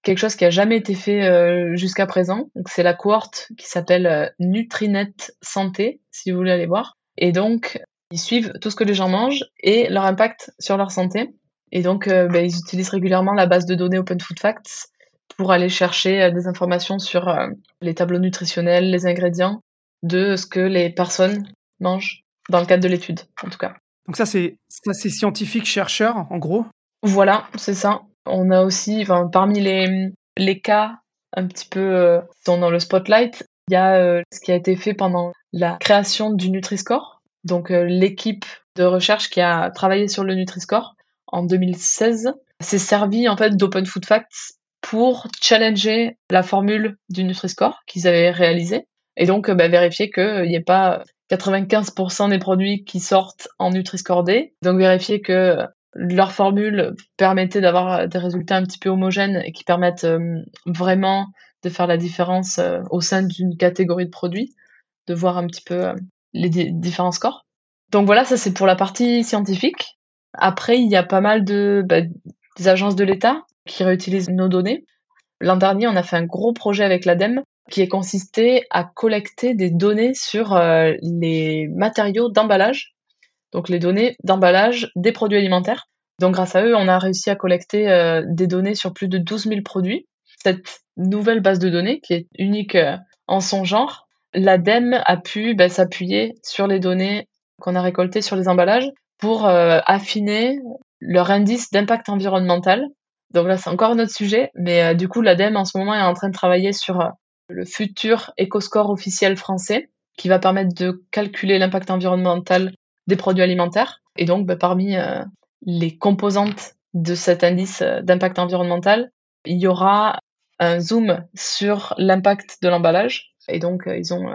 quelque chose qui a jamais été fait euh, jusqu'à présent. C'est la cohorte qui s'appelle euh, Nutrinet Santé, si vous voulez aller voir. Et donc ils suivent tout ce que les gens mangent et leur impact sur leur santé. Et donc euh, ben, ils utilisent régulièrement la base de données Open Food Facts pour aller chercher des informations sur les tableaux nutritionnels, les ingrédients de ce que les personnes mangent dans le cadre de l'étude, en tout cas. Donc ça c'est ça c'est scientifique chercheur en gros? Voilà, c'est ça. On a aussi, enfin, parmi les, les cas un petit peu euh, sont dans le spotlight, il y a euh, ce qui a été fait pendant la création du Nutri-Score. Donc euh, l'équipe de recherche qui a travaillé sur le Nutri-Score en 2016 s'est servi en fait d'Open Food Facts pour challenger la formule du Nutri-Score qu'ils avaient réalisé et donc bah, vérifier qu'il n'y ait pas 95% des produits qui sortent en Nutri-Score D. Donc vérifier que leur formule permettait d'avoir des résultats un petit peu homogènes et qui permettent euh, vraiment de faire la différence euh, au sein d'une catégorie de produits, de voir un petit peu euh, les différents scores. Donc voilà, ça c'est pour la partie scientifique. Après, il y a pas mal de bah, agences de l'État qui réutilisent nos données. L'an dernier, on a fait un gros projet avec l'ADEME qui est consisté à collecter des données sur les matériaux d'emballage donc les données d'emballage des produits alimentaires. Donc grâce à eux, on a réussi à collecter euh, des données sur plus de 12 000 produits. Cette nouvelle base de données, qui est unique euh, en son genre, l'ADEME a pu bah, s'appuyer sur les données qu'on a récoltées sur les emballages pour euh, affiner leur indice d'impact environnemental. Donc là, c'est encore un autre sujet, mais du coup, l'ADEME en ce moment est en train de travailler sur le futur éco-score officiel français qui va permettre de calculer l'impact environnemental des produits alimentaires. Et donc, bah, parmi euh, les composantes de cet indice euh, d'impact environnemental, il y aura un zoom sur l'impact de l'emballage. Et donc, euh, ils ont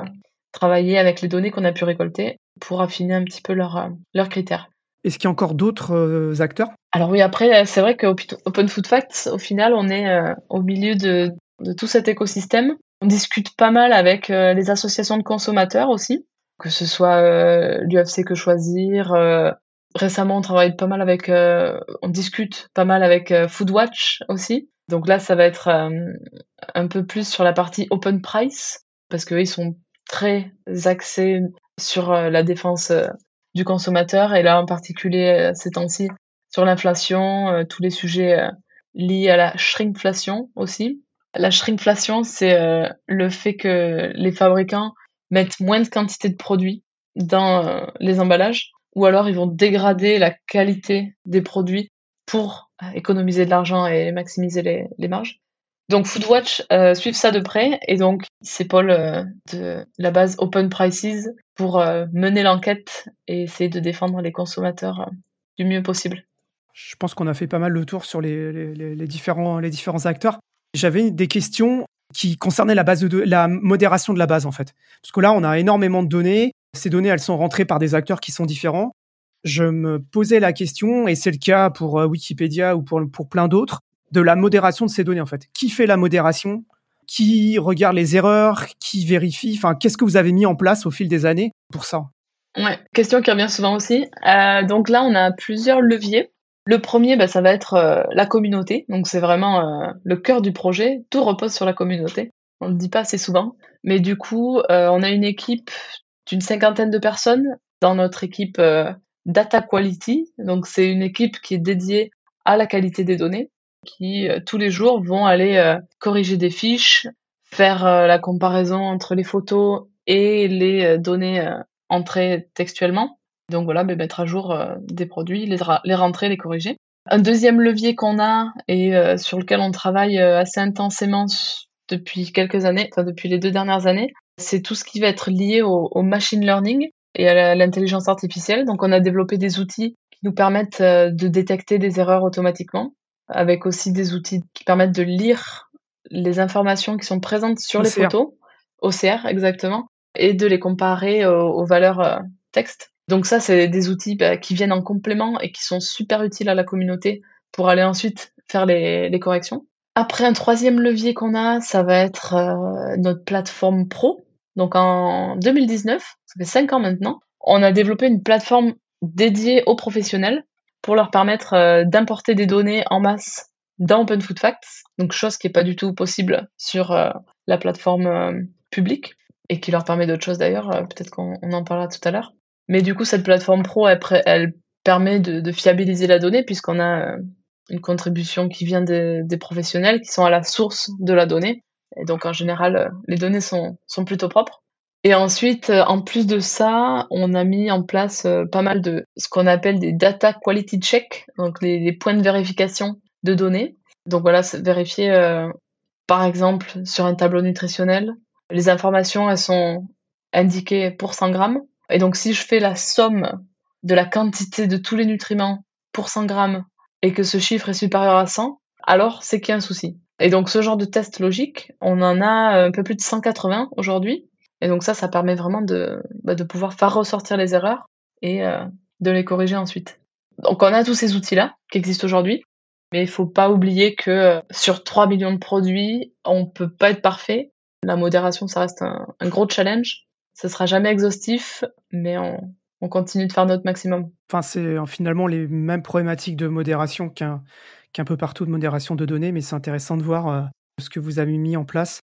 travaillé avec les données qu'on a pu récolter pour affiner un petit peu leurs critères. Est-ce qu'il y a encore d'autres acteurs? Alors oui, après, c'est vrai que Open Food Facts, au final, on est au milieu de, de, tout cet écosystème. On discute pas mal avec les associations de consommateurs aussi que ce soit euh, l'UFC que choisir. Euh, récemment, on travaille pas mal avec, euh, on discute pas mal avec Foodwatch aussi. Donc là, ça va être un peu plus sur la partie open price parce qu'ils sont très axés sur la défense du consommateur et là en particulier ces temps-ci sur l'inflation, tous les sujets liés à la shrinkflation aussi. La shrinkflation, c'est le fait que les fabricants mettre moins de quantité de produits dans euh, les emballages, ou alors ils vont dégrader la qualité des produits pour euh, économiser de l'argent et maximiser les, marges. Donc Foodwatch euh, ça de près et donc c'est Paul euh, de la base Open Prices pour euh, mener l'enquête et essayer de défendre les consommateurs euh, du mieux possible. Je pense qu'on a fait pas mal le tour sur les différents, les différents acteurs. J'avais des questions qui concernaient la base de la modération de la base en fait, parce que là on a énormément de données. Ces données elles sont rentrées par des acteurs qui sont différents. Je me posais la question et c'est le cas pour Wikipédia ou pour pour plein d'autres de la modération de ces données en fait. Qui fait la modération? Qui regarde les erreurs? Qui vérifie? Enfin, qu'est-ce que vous avez mis en place au fil des années pour ça? Ouais, question qui revient souvent aussi. Euh, donc là, on a plusieurs leviers. Le premier, bah, ça va être euh, la communauté. Donc c'est vraiment euh, le cœur du projet. Tout repose sur la communauté. On le dit pas assez souvent. Mais du coup, euh, on a une équipe d'une cinquantaine de personnes dans notre équipe Data Quality. Donc c'est une équipe qui est dédiée à la qualité des données qui tous les jours vont aller corriger des fiches, faire la comparaison entre les photos et les données entrées textuellement. Donc voilà, ben, mettre à jour des produits, les, les rentrer, les corriger. Un deuxième levier qu'on a et sur lequel on travaille assez intensément depuis quelques années, enfin depuis les deux dernières années, c'est tout ce qui va être lié au, au machine learning et à l'intelligence artificielle. Donc on a développé des outils qui nous permettent de détecter des erreurs automatiquement avec aussi des outils qui permettent de lire les informations qui sont présentes sur les photos, OCR exactement, et de les comparer aux, aux valeurs euh, texte. Donc ça, c'est des outils bah, qui viennent en complément et qui sont super utiles à la communauté pour aller ensuite faire les, corrections. Après, un troisième levier qu'on a, ça va être euh, notre plateforme pro. Donc en 2019, ça fait cinq ans maintenant, on a développé une plateforme dédiée aux professionnels pour leur permettre euh, d'importer des données en masse dans Open Food Facts, donc chose qui n'est pas du tout possible sur euh, la plateforme publique et qui leur permet d'autres choses d'ailleurs, peut-être qu'on en parlera tout à l'heure. Mais du coup, cette plateforme pro, elle, permet de, fiabiliser la donnée puisqu'on a une contribution qui vient des, professionnels qui sont à la source de la donnée. Et donc, en général, les données sont, sont plutôt propres. Et ensuite, euh, en plus de ça, on a mis en place euh, pas mal de ce qu'on appelle des data quality check, donc les, points de vérification de données. Donc voilà, vérifier euh, par exemple sur un tableau nutritionnel, les informations elles sont indiquées pour 100 grammes. Et donc si je fais la somme de la quantité de tous les nutriments pour 100 grammes et que ce chiffre est supérieur à 100, alors c'est qu'il y a un souci. Et donc ce genre de test logique, on en a un peu plus de 180 aujourd'hui. Et donc ça, ça permet vraiment de, bah, pouvoir faire ressortir les erreurs et euh, de les corriger ensuite. Donc on a tous ces outils-là qui existent aujourd'hui, mais il faut pas oublier que euh, sur 3 millions de produits, on peut pas être parfait. La modération, ça reste un gros challenge. Ce sera jamais exhaustif, mais on, on continue de faire notre maximum. Enfin, c'est finalement les mêmes problématiques de modération qu'un peu partout de modération de données, mais c'est intéressant de voir euh, ce que vous avez mis en place.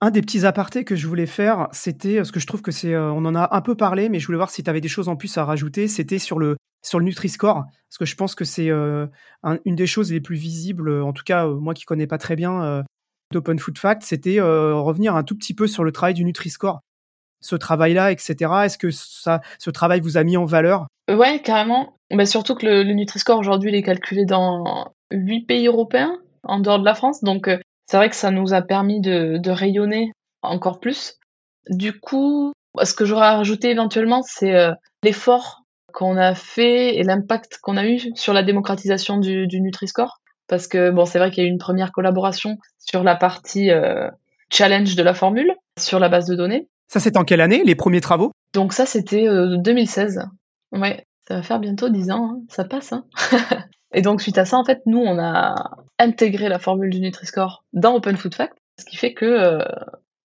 Un des petits apartés que je voulais faire, c'était euh, ce que je trouve que c'est, euh, on en a un peu parlé, mais je voulais voir si tu avais des choses en plus à rajouter. C'était sur le sur le Nutri-Score, parce que je pense que c'est euh, un, une des choses les plus visibles, en tout cas moi qui connais pas très bien euh, d'Open Food Fact, c'était euh, revenir un tout petit peu sur le travail du Nutri-Score. Ce travail-là, etc. Est-ce que ça, ce travail vous a mis en valeur? Ouais, carrément. Mais surtout que le, Nutri-Score aujourd'hui, il est calculé dans huit pays européens en dehors de la France, donc c'est vrai que ça nous a permis de, rayonner encore plus. Du coup, ce que j'aurais à rajouter éventuellement, c'est euh, l'effort qu'on a fait et l'impact qu'on a eu sur la démocratisation du, du Nutri-Score. Parce que bon, c'est vrai qu'il y a eu une première collaboration sur la partie euh, challenge de la formule, sur la base de données. Ça, c'est en quelle année, les premiers travaux? Donc ça, c'était euh, 2016. Ouais, ça va faire bientôt 10 ans, hein. ça passe. Hein Et donc, suite à ça, en fait, nous, on a intégré la formule du Nutri-Score dans Open Food Fact, ce qui fait que, euh,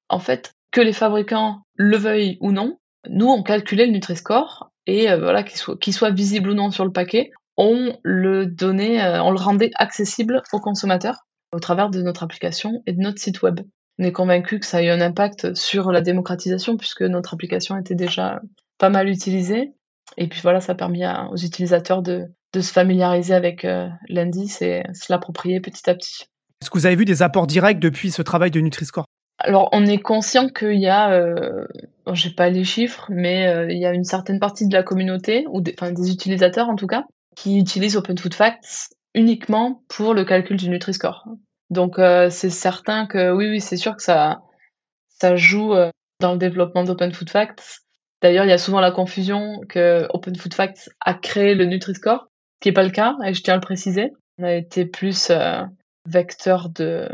en fait, que les fabricants le veuillent ou non, nous, on calculait le Nutri-Score et euh, voilà, qu'il soit, soit visible ou non sur le paquet, on le donnait, euh, on le rendait accessible aux consommateurs au travers de notre application et de notre site web. On est convaincu que ça a eu un impact sur la démocratisation puisque notre application était déjà pas mal utilisée. Et puis voilà, ça a permis à, aux utilisateurs de, de se familiariser avec euh, l'indice et se l'approprier petit à petit. Est-ce que vous avez vu des apports directs depuis ce travail de Nutri-Score? Alors, on est conscient qu'il y a, euh, j'ai pas les chiffres, mais euh, il y a une certaine partie de la communauté, ou des, enfin, des utilisateurs en tout cas, qui utilisent Open Food Facts uniquement pour le calcul du Nutri-Score. Donc c'est certain que oui, oui, c'est sûr que ça, ça joue dans le développement d'Open Food Facts. D'ailleurs, il y a souvent la confusion que Open Food Facts a créé le Nutri-Score, ce qui n'est pas le cas, et je tiens à le préciser. On a été plus vecteur de,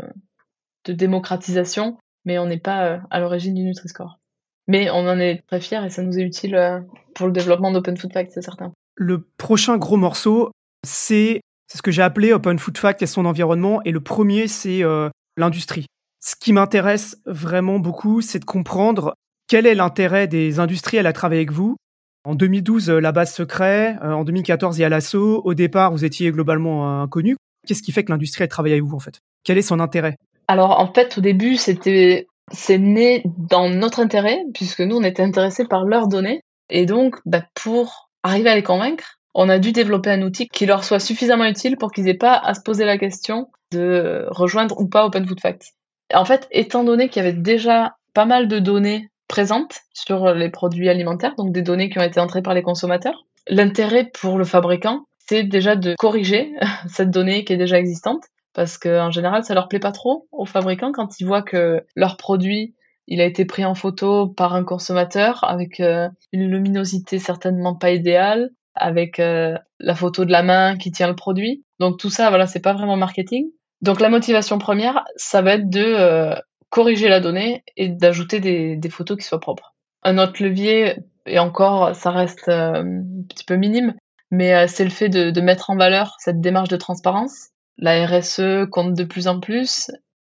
de démocratisation, mais on n'est pas à l'origine du Nutri-Score. Mais on en est très fiers et ça nous est utile euh, pour le développement d'Open Food Fact, c'est certain. Le prochain gros morceau, c'est ce que j'ai appelé Open Food Fact et son environnement. Et le premier, c'est euh, l'industrie. Ce qui m'intéresse vraiment beaucoup, c'est de comprendre quel est l'intérêt des industriels à travailler avec vous. En 2012, la base se crée. Euh, en 2014, il y a l'assaut. Au départ, vous étiez globalement inconnu. Qu'est-ce qui fait que l'industrie travaille avec vous, en fait? Quel est son intérêt? Alors, en fait, au début, c'était c'est né dans notre intérêt, puisque nous, on était intéressés par leurs données. Et donc, bah, pour arriver à les convaincre, on a dû développer un outil qui leur soit suffisamment utile pour qu'ils aient pas à se poser la question de rejoindre ou pas Open Food Facts. En fait, étant donné qu'il y avait déjà pas mal de données présentes sur les produits alimentaires, donc des données qui ont été entrées par les consommateurs, l'intérêt pour le fabricant, c'est déjà de corriger cette donnée qui est déjà existante parce qu'en général, ça leur plaît pas trop aux fabricants quand ils voient que leur produit il a été pris en photo par un consommateur avec euh, une luminosité certainement pas idéale, avec euh, la photo de la main qui tient le produit. Donc tout ça, voilà, c'est pas vraiment marketing. Donc la motivation première, ça va être de euh, corriger la donnée et d'ajouter des, photos qui soient propres. Un autre levier, et encore, ça reste un petit peu minime, mais c'est le fait de, mettre en valeur cette démarche de transparence la RSE compte de plus en plus.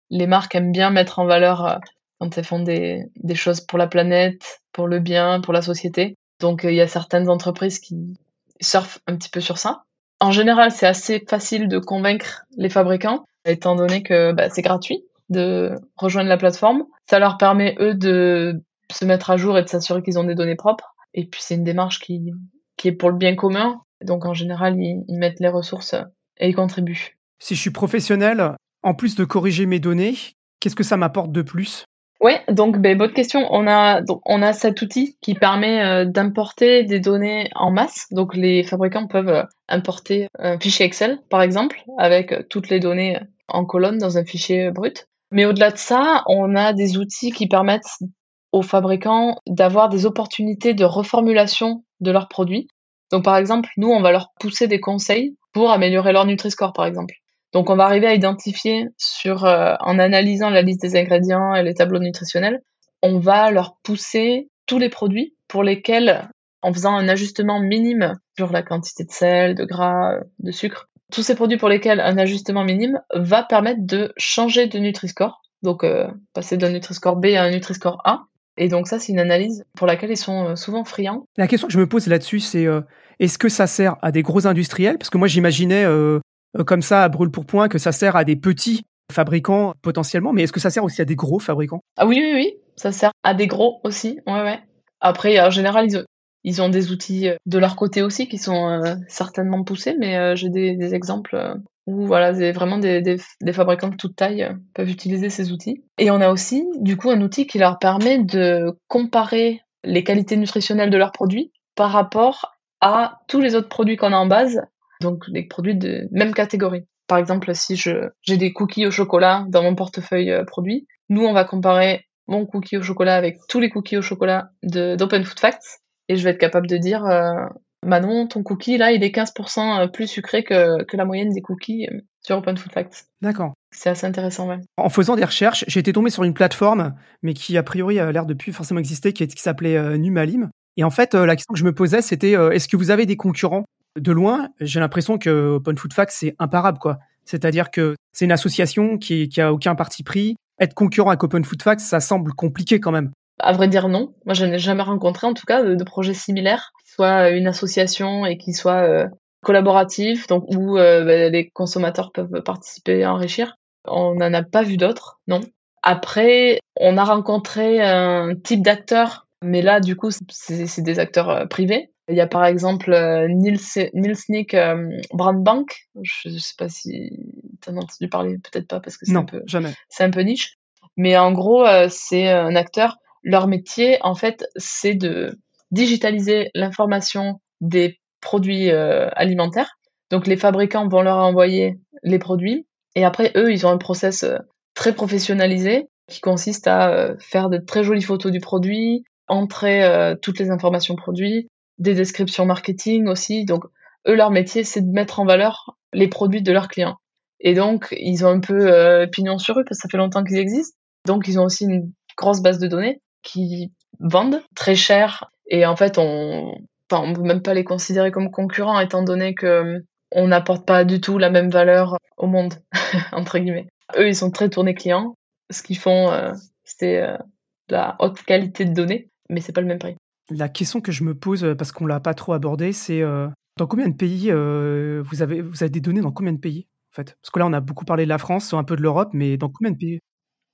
Les marques aiment bien mettre en valeur euh, quand elles font des, choses pour la planète, pour le bien, pour la société. Donc euh, il y a certaines entreprises qui surfent un petit peu sur ça. En général, c'est assez facile de convaincre les fabricants, étant donné que bah, c'est gratuit de rejoindre la plateforme. Ça leur permet, eux, de se mettre à jour et de s'assurer qu'ils ont des données propres. Et puis, c'est une démarche qui, qui est pour le bien commun. Donc, en général, ils, ils mettent les ressources et ils contribuent. Si je suis professionnel, en plus de corriger mes données, qu'est-ce que ça m'apporte de plus? Oui, donc ben, bonne question. On a donc, on a cet outil qui permet euh, d'importer des données en masse. Donc les fabricants peuvent euh, importer un fichier Excel, par exemple, avec toutes les données en colonne dans un fichier brut. Mais au-delà de ça, on a des outils qui permettent aux fabricants d'avoir des opportunités de reformulation de leurs produits. Donc par exemple, nous, on va leur pousser des conseils pour améliorer leur Nutri-Score, par exemple. Donc on va arriver à identifier sur euh, en analysant la liste des ingrédients et les tableaux nutritionnels, on va leur pousser tous les produits pour lesquels en faisant un ajustement minime sur la quantité de sel, de gras, de sucre, tous ces produits pour lesquels un ajustement minime va permettre de changer de Nutri-Score, donc euh, passer d'un Nutri-Score B à un Nutri-Score A. Et donc ça, c'est une analyse pour laquelle ils sont euh, souvent friands. La question que je me pose là-dessus, c'est est-ce que ça sert à des gros industriels? Parce que moi, j'imaginais comme ça brûle pour point que ça sert à des petits fabricants potentiellement, mais est-ce que ça sert aussi à des gros fabricants? Ah oui, oui, oui, ça sert à des gros aussi, ouais, ouais. Après, en général, ils ont, des outils euh, de leur côté aussi qui sont euh, certainement poussés, mais j'ai des, exemples où voilà, vraiment des, fabricants de toute taille peuvent utiliser ces outils. Et on a aussi, du coup, un outil qui leur permet de comparer les qualités nutritionnelles de leurs produits par rapport à tous les autres produits qu'on a en base donc des produits de même catégorie. Par exemple, si je j'ai des cookies au chocolat dans mon portefeuille euh, produit, nous on va comparer mon cookie au chocolat avec tous les cookies au chocolat d'Open Food Facts et je vais être capable de dire euh, Manon, ton cookie là, il est 15% euh, plus sucré que, que la moyenne des cookies euh, sur Open Food Facts. D'accord. C'est assez intéressant, ouais. En faisant des recherches, j'ai été tombé sur une plateforme, mais qui a priori a l'air de plus forcément exister, qui, qui s'appelait Numalim. Et en fait, la question que je me posais, c'était est-ce que vous avez des concurrents? De loin, j'ai l'impression que Open Food Facts, c'est imparable, quoi. C'est-à-dire que c'est une association qui, qui a aucun parti pris. Être concurrent avec Open Food Facts, ça semble compliqué quand même. À vrai dire, non. Moi, je n'ai jamais rencontré, en tout cas, de, projets similaires, soit une association et qui soit euh, collaboratif, donc où euh, bah, les consommateurs peuvent participer et enrichir. On n'en a pas vu d'autres, non. Après, on a rencontré un type d'acteur, mais là, du coup, c'est des acteurs euh, privés il y a par exemple euh, Nils, Nick euh, Brandbank. Je ne sais pas si tu as entendu parler, peut-être pas parce que c'est un peu jamais. c'est un peu niche. Mais en gros, euh, c'est un acteur. Leur métier, en fait, c'est de digitaliser l'information des produits alimentaires. Donc les fabricants vont leur envoyer les produits Et après, eux, ils ont un process très professionnalisé qui consiste à faire de très jolies photos du produit, entrer toutes les informations produits, des descriptions marketing aussi. Donc, eux, leur métier, c'est de mettre en valeur les produits de leurs clients. Et donc, ils ont un peu euh, pignon sur eux parce que ça fait longtemps qu'ils existent. Donc, ils ont aussi une grosse base de données qui vendent très cher. Et en fait, on enfin, peut même pas les considérer comme concurrents étant donné que on n'apporte pas du tout la même valeur au monde, entre guillemets. Eux, ils sont très tournés clients. Ce qu'ils font, euh, c'est euh, de la haute qualité de données, mais c'est pas le même prix. La question que je me pose, parce qu'on l'a pas trop abordé, c'est dans combien de pays vous, avez, vous avez des données dans combien de pays en fait? Parce que là, on a beaucoup parlé de la France, un peu de l'Europe, mais dans combien de pays?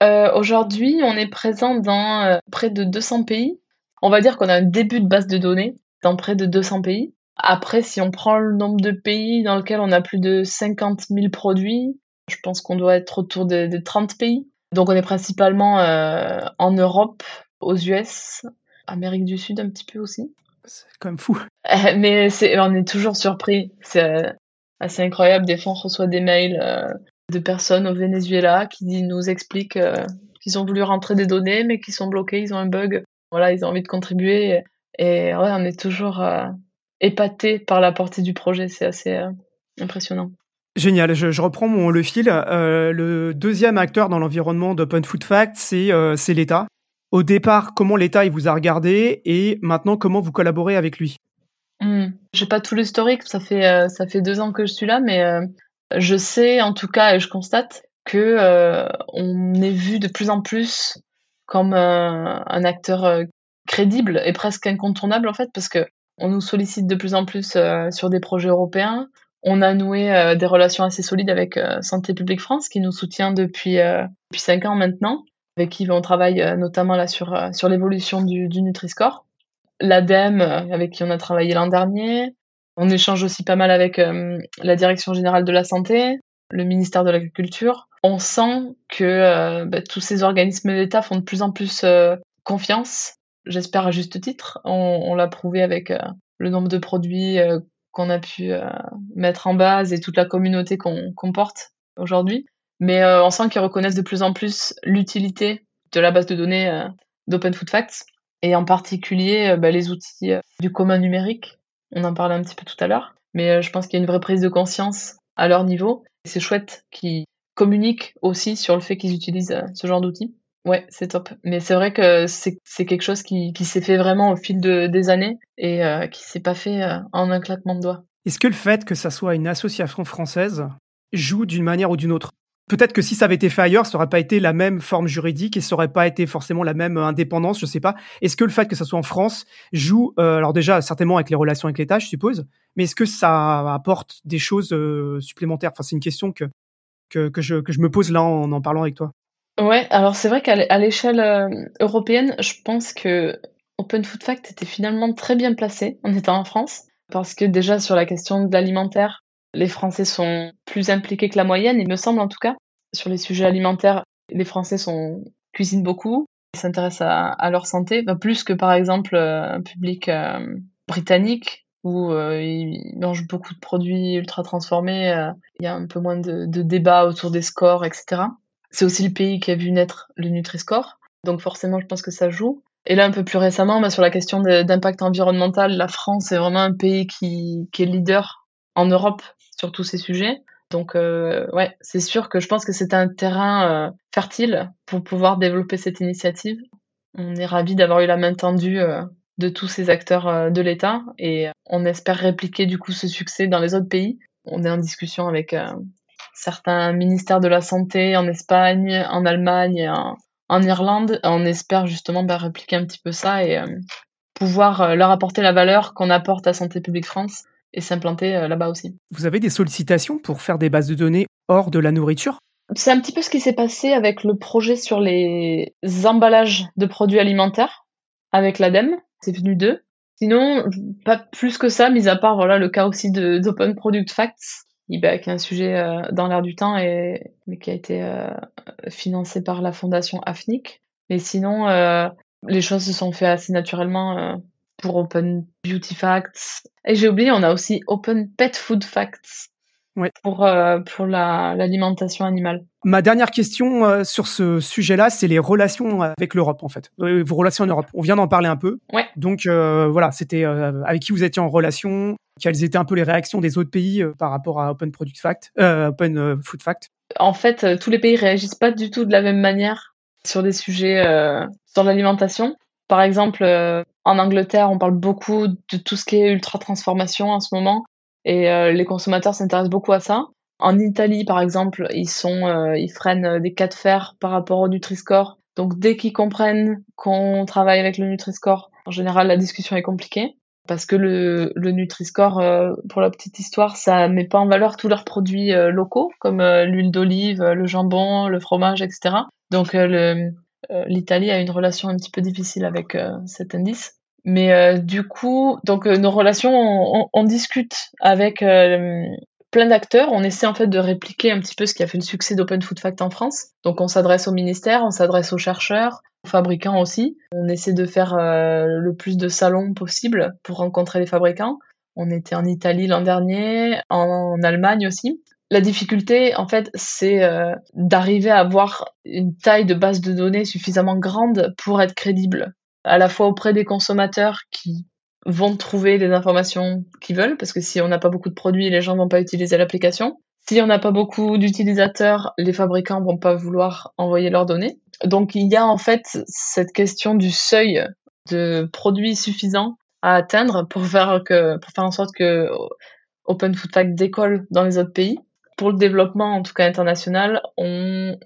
Euh, Aujourd'hui, on est présent dans euh, près de 200 pays. On va dire qu'on a un début de base de données dans près de 200 pays. Après, si on prend le nombre de pays dans lesquels on a plus de 50 000 produits, je pense qu'on doit être autour de, 30 pays. Donc on est principalement euh, en Europe, aux US, Amérique du Sud un petit peu aussi. C'est quand même fou. Mais on est toujours surpris. C'est assez incroyable. Des fois, on reçoit des mails euh, de personnes au Venezuela qui nous expliquent euh, qu'ils ont voulu rentrer des données, mais qu'ils sont bloqués, ils ont un bug. Voilà, ils ont envie de contribuer. Et, ouais, on est toujours euh, épaté par la portée du projet. C'est assez impressionnant. Génial, je, reprends mon, le fil. le deuxième acteur dans l'environnement d'Open Food Fact, c'est l'État. Au départ, comment l'État il vous a regardé et maintenant comment vous collaborez avec lui? Hmm. J'ai pas tout l'historique, ça fait euh, ça fait deux ans que je suis là, mais euh, je sais en tout cas et je constate que euh, on est vu de plus en plus comme un acteur crédible et presque incontournable en fait, parce que on nous sollicite de plus en plus sur des projets européens. On a noué des relations assez solides avec Santé publique France, qui nous soutient depuis depuis cinq ans maintenant, avec qui on travaille notamment là sur sur l'évolution du, du Nutri-Score l'ADEME, euh, avec qui on a travaillé l'an dernier. On échange aussi pas mal avec euh, la Direction générale de la santé, le ministère de l'Agriculture. On sent que euh, bah, tous ces organismes d'État font de plus en plus confiance, j'espère à juste titre. On, l'a prouvé avec le nombre de produits qu'on a pu mettre en base et toute la communauté qu'on comporte aujourd'hui. Mais on sent qu'ils reconnaissent de plus en plus l'utilité de la base de données d'Open Food Facts et en particulier euh, bah, les outils euh, du commun numérique. On en parlait un petit peu tout à l'heure, mais euh, je pense qu'il y a une vraie prise de conscience à leur niveau. C'est chouette qu'ils communiquent aussi sur le fait qu'ils utilisent ce genre d'outils. Ouais, c'est top. Mais c'est vrai que c'est quelque chose qui, s'est fait vraiment au fil de, des années et euh, qui s'est pas fait en un claquement de doigts. Est-ce que le fait que ça soit une association française joue d'une manière ou d'une autre? Peut-être que si ça avait été fait ailleurs, ça n'aurait pas été la même forme juridique et ça n'aurait pas été forcément la même indépendance, je sais pas. Est-ce que le fait que ça soit en France joue, euh, alors déjà certainement avec les relations avec l'État, je suppose, mais est-ce que ça apporte des choses euh, supplémentaires? Enfin, c'est une question que, que, je, que je me pose là en en parlant avec toi. Ouais, alors c'est vrai qu'à l'échelle euh, européenne, je pense que Open Food Fact était finalement très bien placé en étant en France, parce que déjà sur la question de l'alimentaire, les Français sont plus impliqués que la moyenne, il me semble en tout cas. Sur les sujets alimentaires, les Français cuisinent beaucoup, ils s'intéressent à, leur santé, plus que par exemple euh, un public euh, britannique où euh, ils mangent beaucoup de produits ultra transformés, il y a un peu moins de, débats autour des scores, etc. C'est aussi le pays qui a vu naître le Nutri-Score, donc forcément je pense que ça joue. Et là, un peu plus récemment, bah, sur la question d'impact environnemental, la France est vraiment un pays qui est leader en Europe sur tous ces sujets. Donc euh, ouais, c'est sûr que je pense que c'est un terrain euh, fertile pour pouvoir développer cette initiative. On est ravis d'avoir eu la main tendue euh, de tous ces acteurs de l'État et on espère répliquer du coup ce succès dans les autres pays. On est en discussion avec certains ministères de la santé en Espagne, en Allemagne, en, en Irlande. On espère justement bah, répliquer un petit peu ça et pouvoir leur apporter la valeur qu'on apporte à Santé publique France et s'implanter euh, là-bas aussi. Vous avez des sollicitations pour faire des bases de données hors de la nourriture? C'est un petit peu ce qui s'est passé avec le projet sur les emballages de produits alimentaires avec l'ADEME. C'est venu d'eux. Sinon, pas plus que ça, mis à part voilà le cas aussi d'Open Product Facts, bah, qui est un sujet euh, dans l'air du temps et mais qui a été euh, financé par la fondation AFNIC. Mais sinon, les choses se sont fait assez naturellement pour Open Beauty Facts. Et j'ai oublié, on a aussi Open Pet Food Facts. pour, euh, pour l'alimentation animale. Ma dernière question euh, sur ce sujet-là, c'est les relations avec l'Europe, en fait. vos relations en Europe. On vient d'en parler un peu. Ouais. Donc, voilà, c'était avec qui vous étiez en relation, quelles étaient un peu les réactions des autres pays par rapport à Open Product Fact, Open Food Fact? En fait, tous les pays réagissent pas du tout de la même manière sur des sujets sur l'alimentation. Par exemple, en Angleterre, on parle beaucoup de tout ce qui est ultra transformation en ce moment et euh, les consommateurs s'intéressent beaucoup à ça. En Italie, par exemple, ils sont, euh, ils freinent des cas de fer par rapport au Nutri-Score. Donc dès qu'ils comprennent qu'on travaille avec le Nutri-Score, en général, la discussion est compliquée parce que le, le Nutri-Score, euh, pour la petite histoire, ça met pas en valeur tous leurs produits locaux comme l'huile d'olive, le jambon, le fromage, etc. Donc l'Italie a une relation un petit peu difficile avec cet indice. Mais euh, du coup, donc euh, nos relations, on, discute avec euh, plein d'acteurs. On essaie en fait de répliquer un petit peu ce qui a fait le succès d'Open Food Fact en France. Donc on s'adresse au ministère, on s'adresse aux chercheurs, aux fabricants aussi. On essaie de faire le plus de salons possible pour rencontrer les fabricants. On était en Italie l'an dernier, en, Allemagne aussi. La difficulté, en fait, c'est d'arriver à avoir une taille de base de données suffisamment grande pour être crédible à la fois auprès des consommateurs qui vont trouver les informations qu'ils veulent, parce que si on n'a pas beaucoup de produits, les gens vont pas utiliser l'application. Si on n'a pas beaucoup d'utilisateurs, les fabricants vont pas vouloir envoyer leurs données. Donc il y a en fait cette question du seuil de produits suffisants à atteindre pour faire que pour faire en sorte que Open Food Fact décolle dans les autres pays. Pour le développement, en tout cas international, on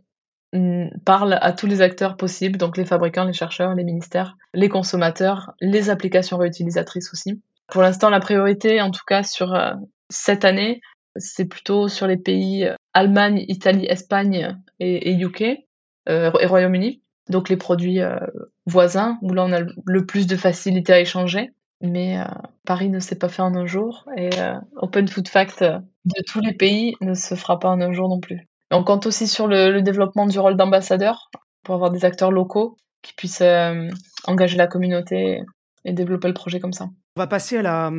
parle à tous les acteurs possibles, donc les fabricants, les chercheurs, les ministères, les consommateurs, les applications réutilisatrices aussi. Pour l'instant, la priorité, en tout cas sur euh, cette année, c'est plutôt sur les pays euh, Allemagne, Italie, Espagne et, UK euh, et Royaume-Uni. Donc les produits voisins, où là on a le plus de facilité à échanger. Mais Paris ne s'est pas fait en un jour et Open Food Fact de tous les pays ne se fera pas en un jour non plus on compte aussi sur le, développement du rôle d'ambassadeur pour avoir des acteurs locaux qui puissent euh, engager la communauté et développer le projet comme ça. On va passer à la,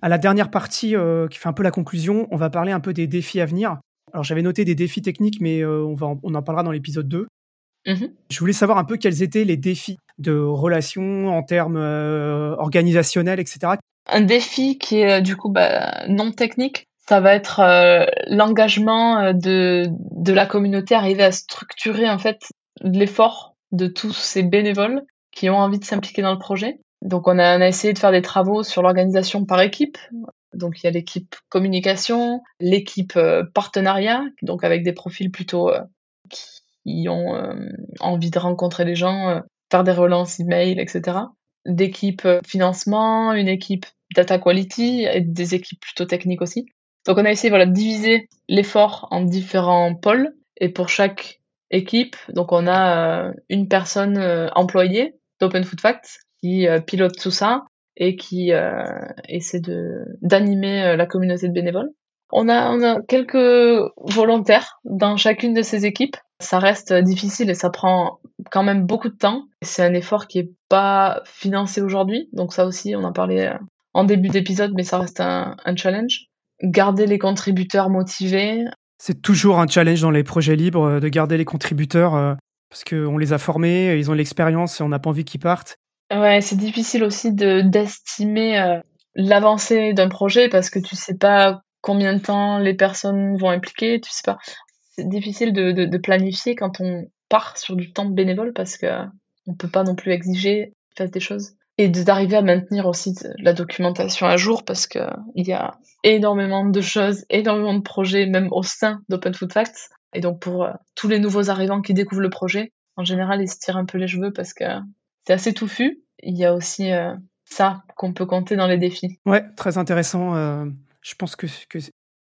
à la dernière partie euh, qui fait un peu la conclusion. On va parler un peu des défis à venir. Alors j'avais noté des défis techniques, mais euh, on, va en, on en parlera dans l'épisode 2. Mm-hmm. Je voulais savoir un peu quels étaient les défis de relations en termes organisationnels, etc. Un défi qui est du coup bah, non technique, ça va être euh, l'engagement euh, de, de la communauté, arriver à structurer en fait l'effort de tous ces bénévoles qui ont envie de s'impliquer dans le projet. Donc on a, essayé de faire des travaux sur l'organisation par équipe. Donc il y a l'équipe communication, l'équipe euh, partenariat, donc avec des profils plutôt qui ont envie de rencontrer les gens, faire des relances email, etc. D'équipe financement, une équipe data quality et des équipes plutôt techniques aussi. Donc on a essayé voilà, de diviser l'effort en différents pôles et pour chaque équipe, donc on a euh, une personne euh, employée d'Open Food Facts qui euh, pilote tout ça et qui essaie d'animer la communauté de bénévoles. On a, quelques volontaires dans chacune de ces équipes. Ça reste difficile et ça prend quand même beaucoup de temps. C'est un effort qui est pas financé aujourd'hui, donc ça aussi on en parlait en début d'épisode, mais ça reste un challenge garder les contributeurs motivés. C'est toujours un challenge dans les projets libres euh, de garder les contributeurs euh, parce qu'on les a formés, ils ont l'expérience et on n'a pas envie qu'ils partent. Ouais, c'est difficile aussi de d'estimer euh, l'avancée d'un projet parce que tu sais pas combien de temps les personnes vont impliquer, tu sais pas. C'est difficile de, de, de, planifier quand on part sur du temps bénévole parce que on peut pas non plus exiger qu'ils fassent des choses et d'arriver à maintenir aussi la documentation à jour parce que il y a énormément de choses, énormément de projets, même au sein d'Open Food Facts. Et donc pour euh, tous les nouveaux arrivants qui découvrent le projet, en général, ils se tirent un peu les cheveux parce que c'est assez touffu. Il y a aussi euh, ça qu'on peut compter dans les défis. Ouais, très intéressant. Euh, je pense que, que,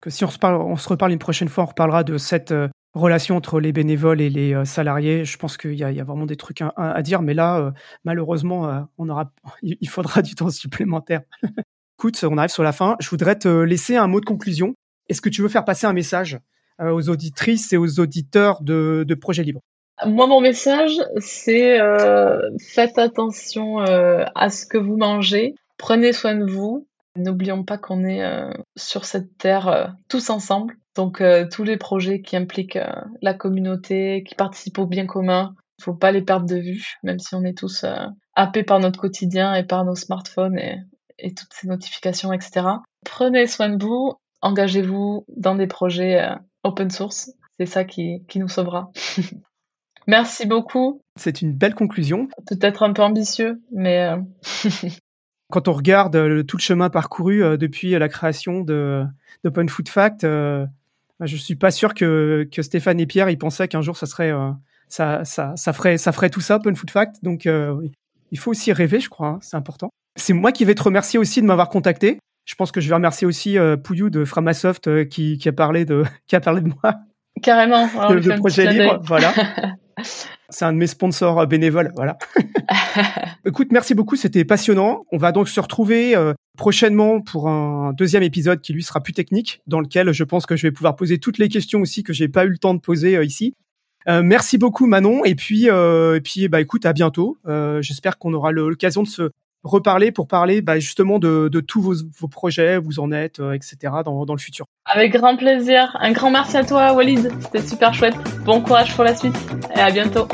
que, si on se, parle, on se reparle une prochaine fois, on reparlera de cette relation entre les bénévoles et les euh, salariés. Je pense qu'il y, a vraiment des trucs à, dire, mais là, euh, malheureusement, euh, on aura, il faudra du temps supplémentaire. Écoute, on arrive sur la fin. Je voudrais te laisser un mot de conclusion. Est-ce que tu veux faire passer un message aux auditrices et aux auditeurs de, de Projet Libre Moi, mon message, c'est faites attention à ce que vous mangez, prenez soin de vous, N'oublions pas qu'on est sur cette terre tous ensemble. Donc tous les projets qui impliquent la communauté, qui participent au bien commun, il faut pas les perdre de vue, même si on est tous happés par notre quotidien et par nos smartphones et, et toutes ces notifications, etc. Prenez soin de vous, engagez-vous dans des projets open source. C'est ça qui, qui nous sauvera. Merci beaucoup. C'est une belle conclusion. Peut-être un peu ambitieux, mais... Euh, Quand on regarde euh, tout le chemin parcouru euh, depuis la création d'Open Food Fact, je suis pas sûr que, que Stéphane et Pierre ils pensaient qu'un jour ça serait ça, ça, ça ferait ça ferait tout ça Open Food Fact. Donc oui. il faut aussi rêver, je crois, hein, c'est important. C'est moi qui vais te remercier aussi de m'avoir contacté. Je pense que je vais remercier aussi Pouillou de Framasoft qui, qui a parlé de qui a parlé de moi. Carrément. le projet libre, voilà. C'est un de mes sponsors euh, bénévoles, voilà. Écoute, merci beaucoup, c'était passionnant. On va donc se retrouver euh, prochainement pour un deuxième épisode qui lui sera plus technique, dans lequel je pense que je vais pouvoir poser toutes les questions aussi que j'ai pas eu le temps de poser euh, ici. merci beaucoup Manon et puis et puis bah écoute à bientôt. J'espère qu'on aura l'occasion de se reparler pour parler bah, justement de, tous vos, projets, vous en êtes, euh, etc. Dans, dans le futur. Avec grand plaisir. Un grand merci à toi, Walid. C'était super chouette. Bon courage pour la suite et à bientôt.